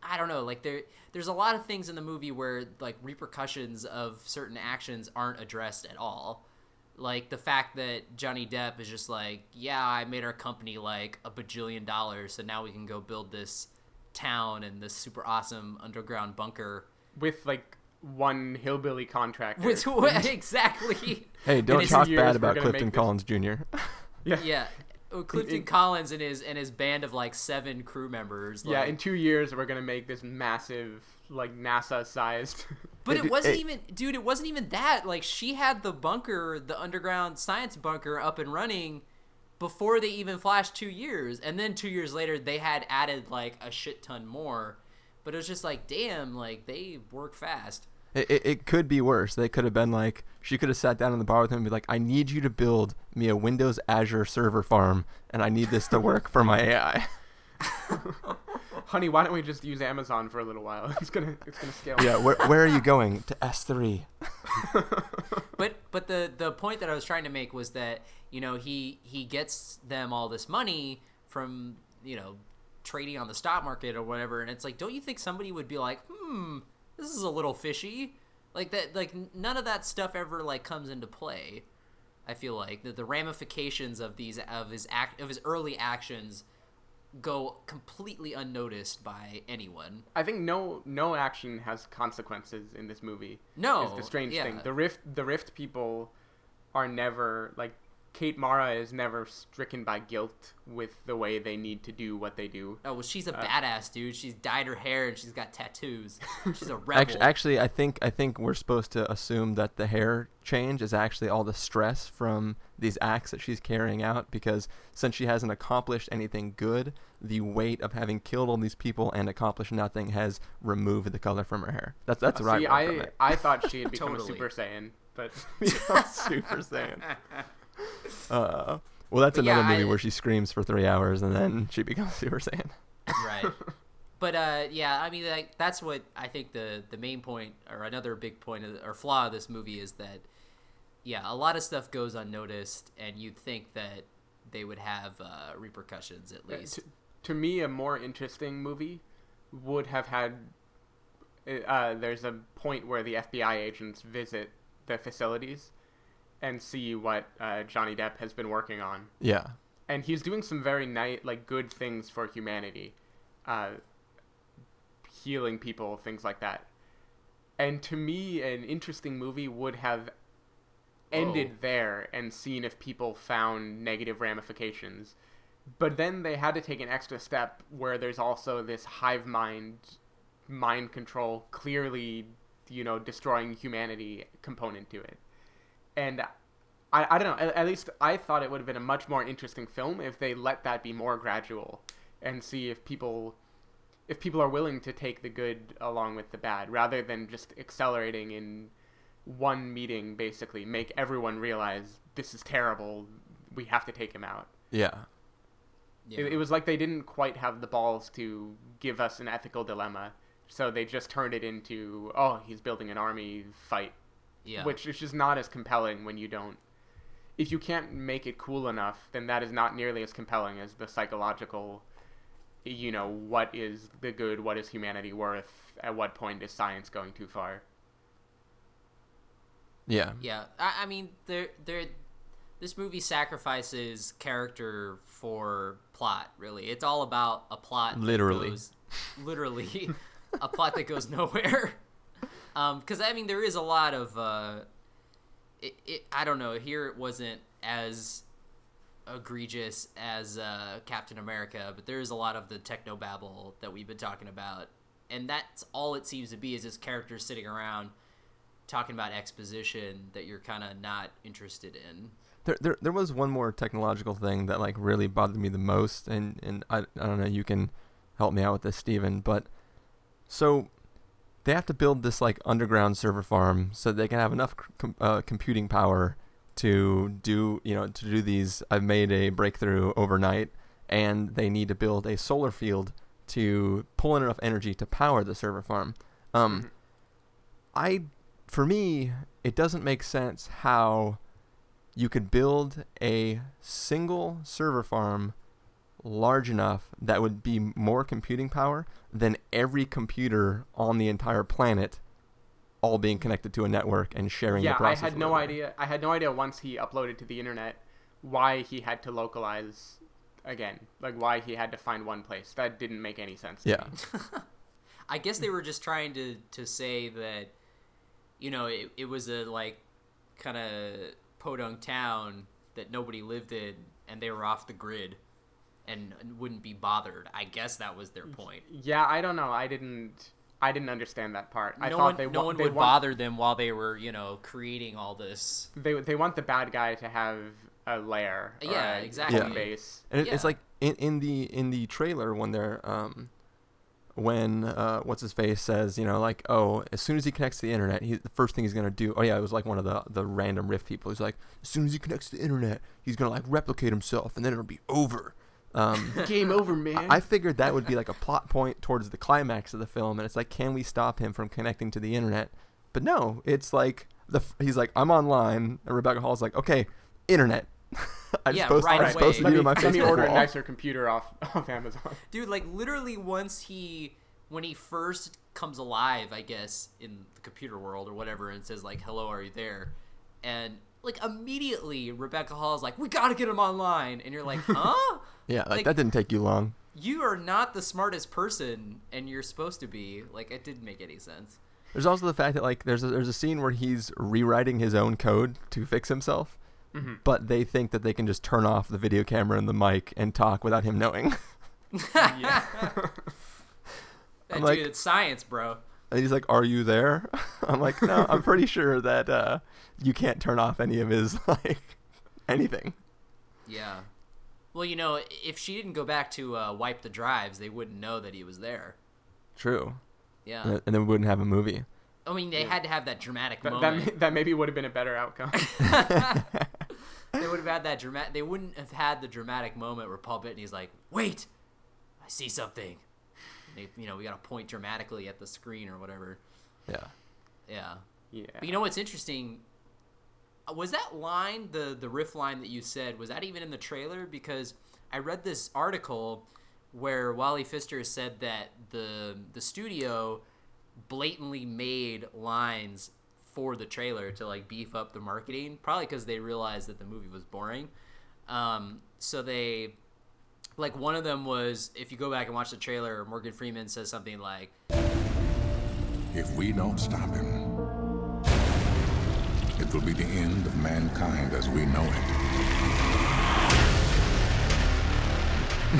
I don't know. Like there, there's a lot of things in the movie where like repercussions of certain actions aren't addressed at all. Like the fact that Johnny Depp is just like, yeah, I made our company like a bajillion dollars, so now we can go build this town and this super awesome underground bunker with like one hillbilly contractor. with exactly. Hey, don't talk bad about Clifton make this- Collins Jr. Yeah. Yeah. Oh, Clifton in- Collins and his and his band of like seven crew members. Yeah, like- in two years we're gonna make this massive, like NASA-sized. But It- it wasn't it- even, dude. It wasn't even that. Like she had the bunker, the underground science bunker, up and running before they even flashed two years, and then two years later they had added like a shit ton more. But it was just like, damn, like they work fast. It, it, it could be worse. They could have been like, she could have sat down in the bar with him and be like, I need you to build me a Windows Azure server farm, and I need this to work for my AI. Honey, why don't we just use Amazon for a little while? It's gonna, it's gonna scale. yeah, where, where are you going? To S3. but but the the point that I was trying to make was that you know he he gets them all this money from you know trading on the stock market or whatever, and it's like, don't you think somebody would be like, hmm, this is a little fishy, like that, like none of that stuff ever like comes into play. I feel like the, the ramifications of these of his act of his early actions go completely unnoticed by anyone. I think no no action has consequences in this movie. No, is the strange yeah. thing. The rift the rift people are never like Kate Mara is never stricken by guilt with the way they need to do what they do. Oh well, she's a Uh, badass dude. She's dyed her hair and she's got tattoos. She's a rebel. Actually, actually, I think I think we're supposed to assume that the hair change is actually all the stress from these acts that she's carrying out because since she hasn't accomplished anything good, the weight of having killed all these people and accomplished nothing has removed the color from her hair. That's that's Uh, what See, I from I it. I thought she had become Totally. a Super Saiyan, but Super Saiyan. Uh, well, that's But another yeah, movie I- where she screams for three hours and then she becomes Super Saiyan. right. But uh, yeah, I mean, like that's what I think the the main point, or another big point of, or flaw of this movie is that, yeah, a lot of stuff goes unnoticed, and you'd think that they would have uh, repercussions at Uh, least. to, to me, a more interesting movie would have had. Uh, there's a point where the FBI agents visit the facilities and see what uh, Johnny Depp has been working on, Yeah. and he's doing some very nice, like good things for humanity, uh, healing people, things like that. And to me, an interesting movie would have ended Whoa. there and seen if people found negative ramifications. But then they had to take an extra step where there's also this hive mind, mind control, clearly, you know, destroying humanity component to it. And I, I don't know, at, at least I thought it would have been a much more interesting film if they let that be more gradual and see if people if people are willing to take the good along with the bad rather than just accelerating in one meeting basically make everyone realize this is terrible we have to take him out Yeah. Yeah. it, it was like they didn't quite have the balls to give us an ethical dilemma so they just turned it into oh he's building an army fight Yeah. which is just not as compelling when you don't if you can't make it cool enough then that is not nearly as compelling as the psychological you know what is the good what is humanity worth at what point is science going too far Yeah. Yeah, I, I mean, there, there, this movie sacrifices character for plot. Really, it's all about a plot. that Literally. goes- literally, a plot that goes nowhere. Um, because I mean, there is a lot of, uh, it, it, I don't know. Here it wasn't as egregious as uh, Captain America, but there is a lot of the techno babble that we've been talking about, and that's all it seems to be is just characters sitting around talking about exposition that you're kind of not interested in. There, there, there was one more technological thing that like really bothered me the most, and and I, I don't know, you can help me out with this, Stephen, but so they have to build this like underground server farm so they can have enough com- uh, computing power to do you know to do these. I've made a breakthrough overnight, and they need to build a solar field to pull in enough energy to power the server farm. Um, I, for me, it doesn't make sense how you could build a single server farm large enough that would be more computing power than every computer on the entire planet all being connected to a network and sharing yeah, the process. I had no idea. I had no idea once he uploaded to the internet why he had to localize again. Like why he had to find one place. That didn't make any sense. Yeah. I guess they were just trying to to say that, you know, it, it was a like kind of podunk town that nobody lived in, and they were off the grid, and wouldn't be bothered. I guess that was their point. Yeah, I don't know. I didn't. I didn't understand that part. I no thought one, they no wa- one they would want, bother them while they were, you know, creating all this. They they want the bad guy to have a lair. or Yeah, a exactly. home base. And it, it's like in, in the in the trailer when they're um when uh what's his face says, you know, like, oh, as soon as he connects to the internet, he the first thing he's gonna do oh yeah, it was like one of the the random Rift people. He's like, as soon as he connects to the internet, he's gonna like replicate himself and then it'll be over. Um Game over, man. I figured that would be like a plot point towards the climax of the film, and it's like, can we stop him from connecting to the internet? But no, it's like the he's like, I'm online, and Rebecca Hall's like, okay, internet. I'm Yeah, supposed, right I'm away. supposed to let be me, my let me Facebook order a nicer computer off off Amazon. Dude, like literally once he when he first comes alive, I guess, in the computer world or whatever, and says like, "Hello, are you there?" and like immediately Rebecca Hall is like, "We gotta get him online," and you're like, "Huh?" Yeah, like, Like- that didn't take you long. you are not the smartest person, and you're supposed to be. Like, it didn't make any sense. There's also the fact that like there's a, there's a scene where he's rewriting his own code to fix himself, Mm-hmm. but they think that they can just turn off the video camera and the mic and talk without him knowing. That I'm dude, like- it's science, bro. And he's like, "Are you there?" I'm like, "No, I'm pretty sure that uh, you can't turn off any of his like anything." Yeah. Well, you know, if she didn't go back to uh, wipe the drives, they wouldn't know that he was there. True. Yeah. And and then we wouldn't have a movie. I mean, they had to have that dramatic That, that, moment. may- that maybe would have been a better outcome. they would have had that dramatic. They wouldn't have had the dramatic moment where Paul Bettany's like, "Wait, I see something." And they, you know, we got to point dramatically at the screen or whatever. Yeah. Yeah. yeah. But you know what's interesting? Uh, Was that line the the Rift line that you said? Was that even in the trailer? Because I read this article where Wally Pfister said that the the studio blatantly made lines for the trailer to like beef up the marketing, probably because they realized that the movie was boring. Um, so they like one of them was if you go back and watch the trailer, Morgan Freeman says something like, If we don't stop him, it will be the end of mankind as we know it.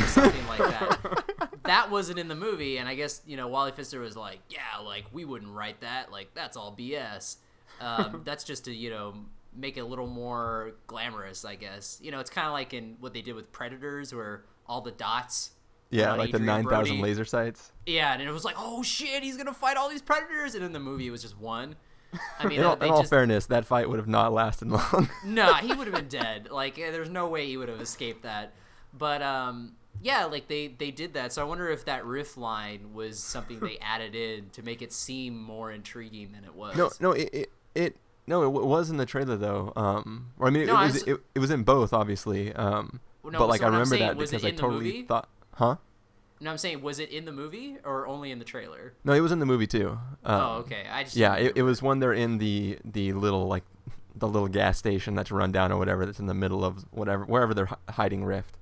something like that. That wasn't in the movie, and I guess you know Wally Pfister was like, "Yeah, like we wouldn't write that. Like that's all BS. Um, that's just to you know make it a little more glamorous, I guess. You know, it's kind of like in what they did with Predators, where all the dots. Yeah, like the nine thousand laser sights. Yeah, and it was like, oh shit, he's gonna fight all these predators, and in the movie it was just one. I mean, In all, in all fairness, that fight would have not lasted long. nah, he would have been dead. Like, eh, there's no way he would have escaped that. But um, yeah, like they they did that. So I wonder if that Rift line was something they added in to make it seem more intriguing than it was. no, no, it, it, it no, it w- was in the trailer though. Um, or I mean, it, No, I was was- it, it was in both, obviously. Um, no, but like so I remember saying, that because I totally thought, huh? No, I'm saying, was it in the movie or only in the trailer? No, it was in the movie too. Um, Oh, okay. I just yeah, it, it was when they're in the the little like the little gas station that's run down or whatever that's in the middle of whatever wherever they're hi- hiding Rift.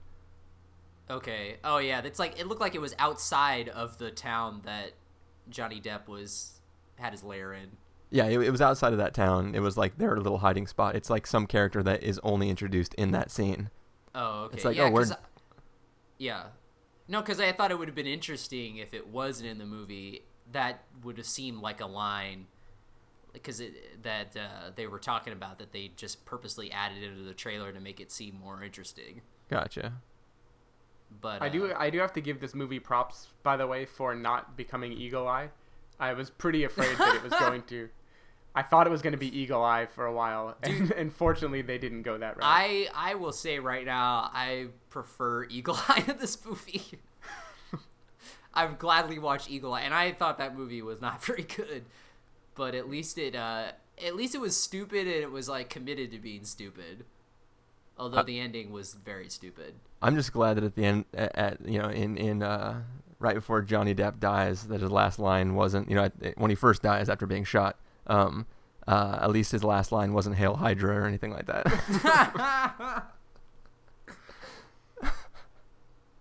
Okay. Oh yeah, it's like it looked like it was outside of the town that Johnny Depp was had his lair in. Yeah, it, it was outside of that town. It was like their little hiding spot. It's like some character that is only introduced in that scene. Oh, okay. It's like, yeah, oh, we're 'cause I- yeah. No, because I thought it would have been interesting if it wasn't in the movie. That would have seemed like a line because it that uh, they were talking about that they just purposely added it into the trailer to make it seem more interesting. Gotcha. But I do uh, I do have to give this movie props, by the way, for not becoming Eagle Eye. I was pretty afraid that it was going to. I thought it was going to be Eagle Eye for a while, and unfortunately, they didn't go that route. I I will say right now I prefer Eagle Eye to this movie. I've gladly watched Eagle Eye, and I thought that movie was not very good, but at least it uh at least it was stupid and it was like committed to being stupid. Although Uh, the ending was very stupid. I'm just glad that at the end, at, at you know, in in uh, right before Johnny Depp dies, that his last line wasn't, you know, at, when he first dies after being shot. Um, uh, at least his last line wasn't "Hail Hydra" or anything like that.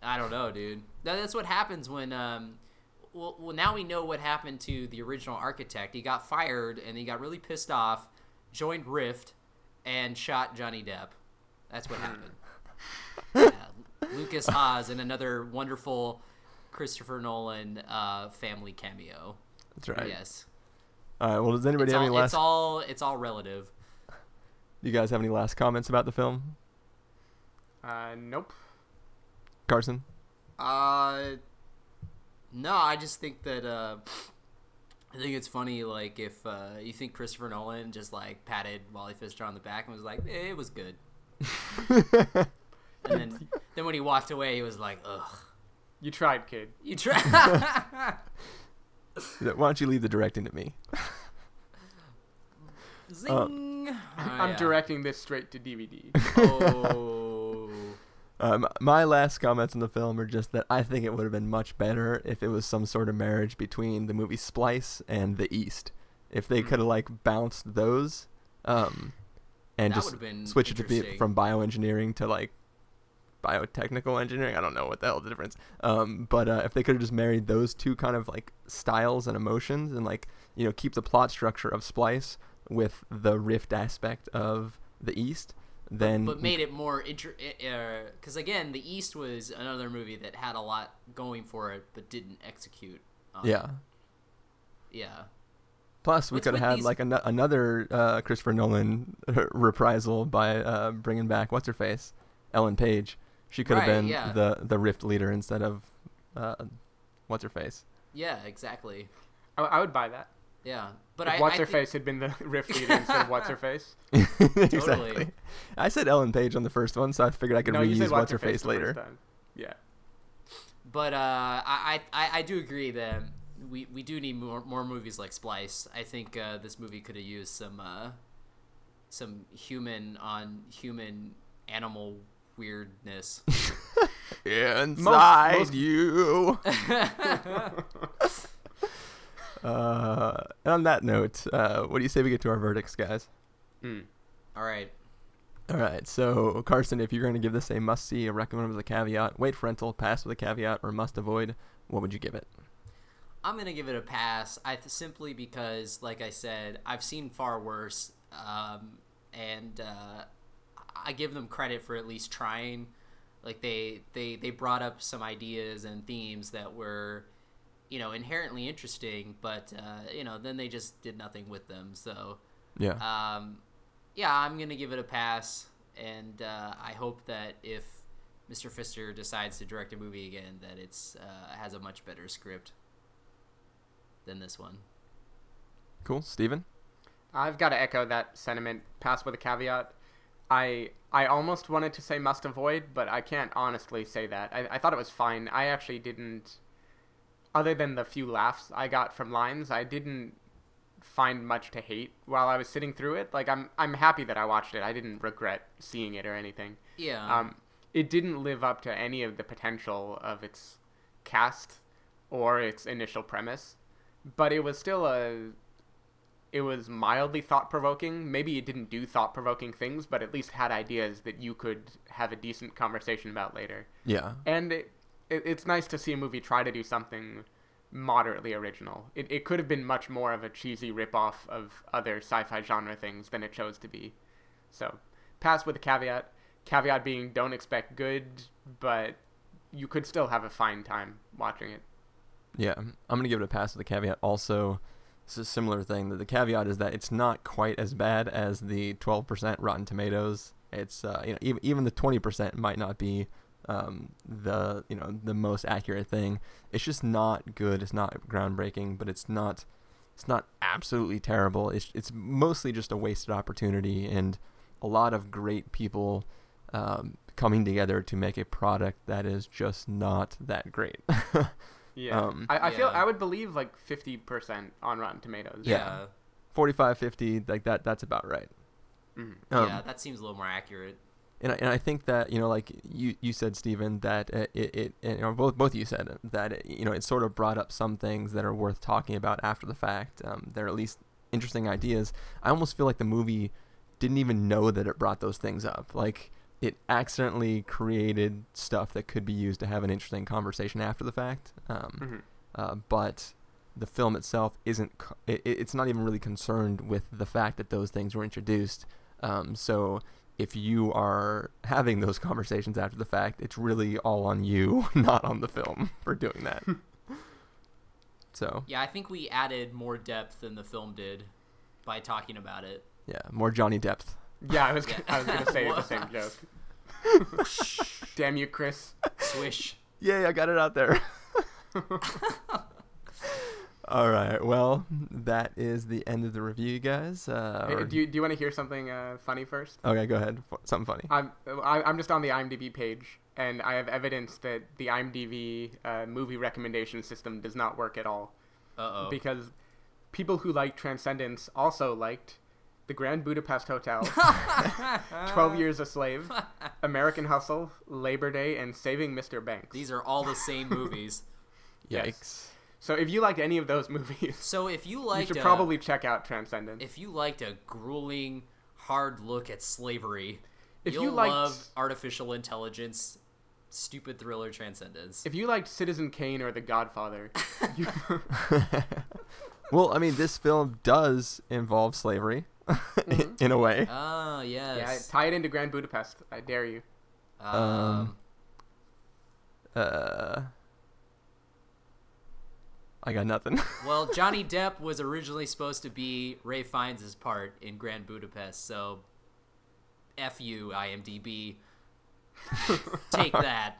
I don't know, dude. That- That's what happens when um well, well now we know what happened to the original architect. He got fired and he got really pissed off, joined Rift and shot Johnny Depp. That's what happened. yeah, Lukas Haas and another wonderful Christopher Nolan uh, family cameo. That's right. Yes. All right. Well, does anybody It's have all, any last? it's all it's all relative. you guys have any last comments about the film, uh, nope. Carson? Uh, no, I just think that uh, I think it's funny. Like if uh, you think Christopher Nolan just like patted Wally Pfister on the back and was like, eh, "It was good," and then then when he walked away, he was like, "Ugh, You tried, kid. you try." Why don't you leave the directing to me? Zing. Oh, I'm yeah. directing this straight to DVD. Oh. Um, my last comments on the film are just that I think it would have been much better if it was some sort of marriage between the movie Splice and The East. If they Hmm. could have like bounced those, um, and That just been switch it to be from bioengineering to like biotechnical engineering. I don't know what the hell the difference. Um, but uh, if they could have just married those two kind of like styles and emotions, and like you know keep the plot structure of Splice with the Rift aspect of The East, then but made it more inter because again the east was another movie that had a lot going for it but didn't execute on yeah. yeah Plus, we could have had these- like an- another uh, Christopher Nolan reprisal by uh, bringing back what's her face, Ellen Page. She could have Right, been yeah. the the Rift leader instead of uh, what's her face. yeah exactly I, I would buy that. yeah but if I, what's I her think- face had been the rift leader instead of what's her face. exactly. I said Ellen Page on the first one, so I figured I could No, reuse what's her face the first later. Yeah. but uh I, I i do agree that we we do need more more movies like splice i think uh this movie could have used some uh some human on human animal weirdness Inside most- you. uh, and on that note, uh, what do you say we get to our verdicts, guys? all right All right, so Carson, if you're going to give this a must see, a recommend with a caveat, wait for rental, pass with a caveat, or must avoid, what would you give it? I'm gonna give it a pass. I th- simply because, like I said, I've seen far worse, um, and uh, I give them credit for at least trying. Like they they they brought up some ideas and themes that were, you know, inherently interesting, but uh, you know, then they just did nothing with them. So Yeah. um, yeah, I'm gonna give it a pass, and uh, I hope that if Mr. Pfister decides to direct a movie again, that it's uh, has a much better script than this one. Cool, Stephen? I've got to echo that sentiment. Pass with a caveat. I I almost wanted to say must avoid, but I can't honestly say that. I, I thought it was fine. I actually didn't, other than the few laughs I got from lines, I didn't find much to hate while I was sitting through it. Like I'm I'm happy that I watched it. I didn't regret seeing it or anything. Yeah. Um, it didn't live up to any of the potential of its cast or its initial premise, but it was still a it was mildly thought provoking. Maybe it didn't do thought provoking things, but at least had ideas that you could have a decent conversation about later. Yeah. And it, it, it's nice to see a movie try to do something moderately original. It, it could have been much more of a cheesy ripoff of other sci fi genre things than it chose to be. So, pass with a caveat. Caveat being don't expect good, but you could still have a fine time watching it. Yeah, I'm gonna give it a pass with a caveat. Also, it's a similar thing. The, caveat is that it's not quite as bad as the 12% Rotten Tomatoes. It's uh, you know even even the 20% might not be um, the you know the most accurate thing. It's just not good. It's not groundbreaking, but it's not it's not absolutely terrible. It's it's mostly just a wasted opportunity and a lot of great people um, coming together to make a product that is just not that great. yeah, um, I, I yeah. feel I would believe like fifty percent on Rotten Tomatoes. Yeah. 45, 50, like that. That's about right. Mhm. Um, yeah, that seems a little more accurate. and I, and I think that you know like you you said Stephen that uh, it, it you know, both both of you said that it, you know it sort of brought up some things that are worth talking about after the fact um, they're at least interesting ideas I almost feel like the movie didn't even know that it brought those things up like it accidentally created stuff that could be used to have an interesting conversation after the fact um, Mhm. uh, but the film itself isn't co- it, it- it's not even really concerned with the fact that those things were introduced um, so if you are having those conversations after the fact it's really all on you not on the film for doing that so Yeah, I think we added more depth than the film did by talking about it. yeah more johnny depth Yeah, I was Yeah. I was gonna say the same joke. Damn you, Chris. Swish. yay i got it out there all right well that is the end of the review guys uh, Hey, do you do you want to hear something uh, funny first? okay go ahead F- something funny I'm I, I'm just on the IMDb page, and I have evidence that the IMDb uh, movie recommendation system does not work at all. Uh oh. Because people who like Transcendence also liked The Grand Budapest Hotel, Twelve Years a Slave, American Hustle, Labor Day, and Saving Mr. Banks. These are all the same movies. Yes. yikes So if you liked any of those movies, So if you liked, you should a- probably check out Transcendence. if you liked a grueling, hard look at slavery, If you'll you liked- love artificial intelligence, stupid thriller transcendence. If you liked Citizen Kane or The Godfather, you, well i mean this film does involve slavery in a way Ah, yeah, yes. tie it into Grand Budapest. I dare you. um, uh I got nothing. well, Johnny Depp was originally supposed to be Ralph Fiennes' part in Grand Budapest, so F you, IMDb. Take that.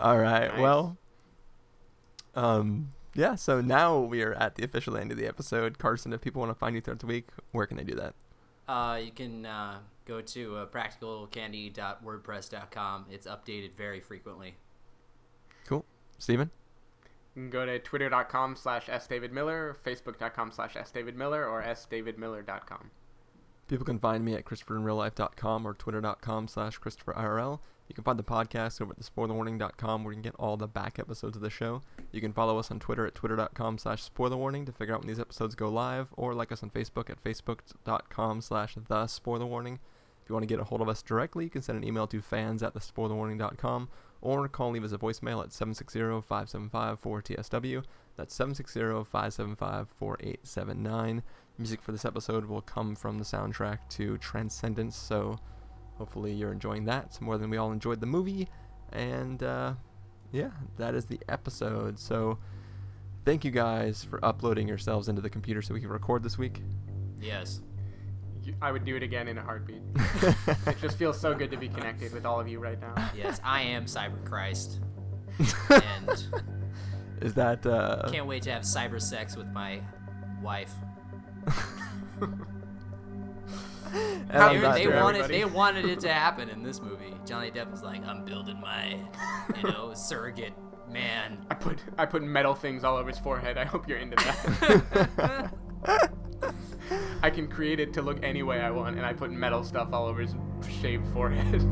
All right. Nice. Well, um, yeah. So now we are at the official end of the episode. Carson, if people want to find you throughout the week, where can they do that? Uh, you can uh, go to uh, practicalcandy.wordpress.com. It's updated very frequently. Cool. Stephen? You can go to twitter.com slash sdavidmiller, facebook.com slash sdavidmiller, or sdavidmiller.com. People can find me at ChristopherInRealLife.com or Twitter.com slash ChristopherIRL. You can find the podcast over at TheSpoilerWarning.com where you can get all the back episodes of the show. You can follow us on Twitter at Twitter.com slash SpoilerWarning to figure out when these episodes go live or like us on Facebook at Facebook.com slash The. If you want to get a hold of us directly, you can send an email to fans at TheSpoilerWarning.com or call and leave us a voicemail at 760-575-4TSW. That's 760-575-4879. Music for this episode will come from the soundtrack to Transcendence, so hopefully you're enjoying that more than we all enjoyed the movie. And uh, yeah, that is the episode. So thank you guys for uploading yourselves into the computer so we can record this week. Yes. I would do it again in a heartbeat. it just feels so good to be connected with all of you right now. Yes, I am Cyber Christ. and Is that uh, can't wait to have cyber sex with my wife. and They, on that they note- wanted they wanted it to happen in this movie. Johnny Depp was like, "I'm building my, you know, surrogate man." I put I put metal things all over his forehead. I hope you're into that. I can create it to look any way I want, and I put metal stuff all over his shaved forehead.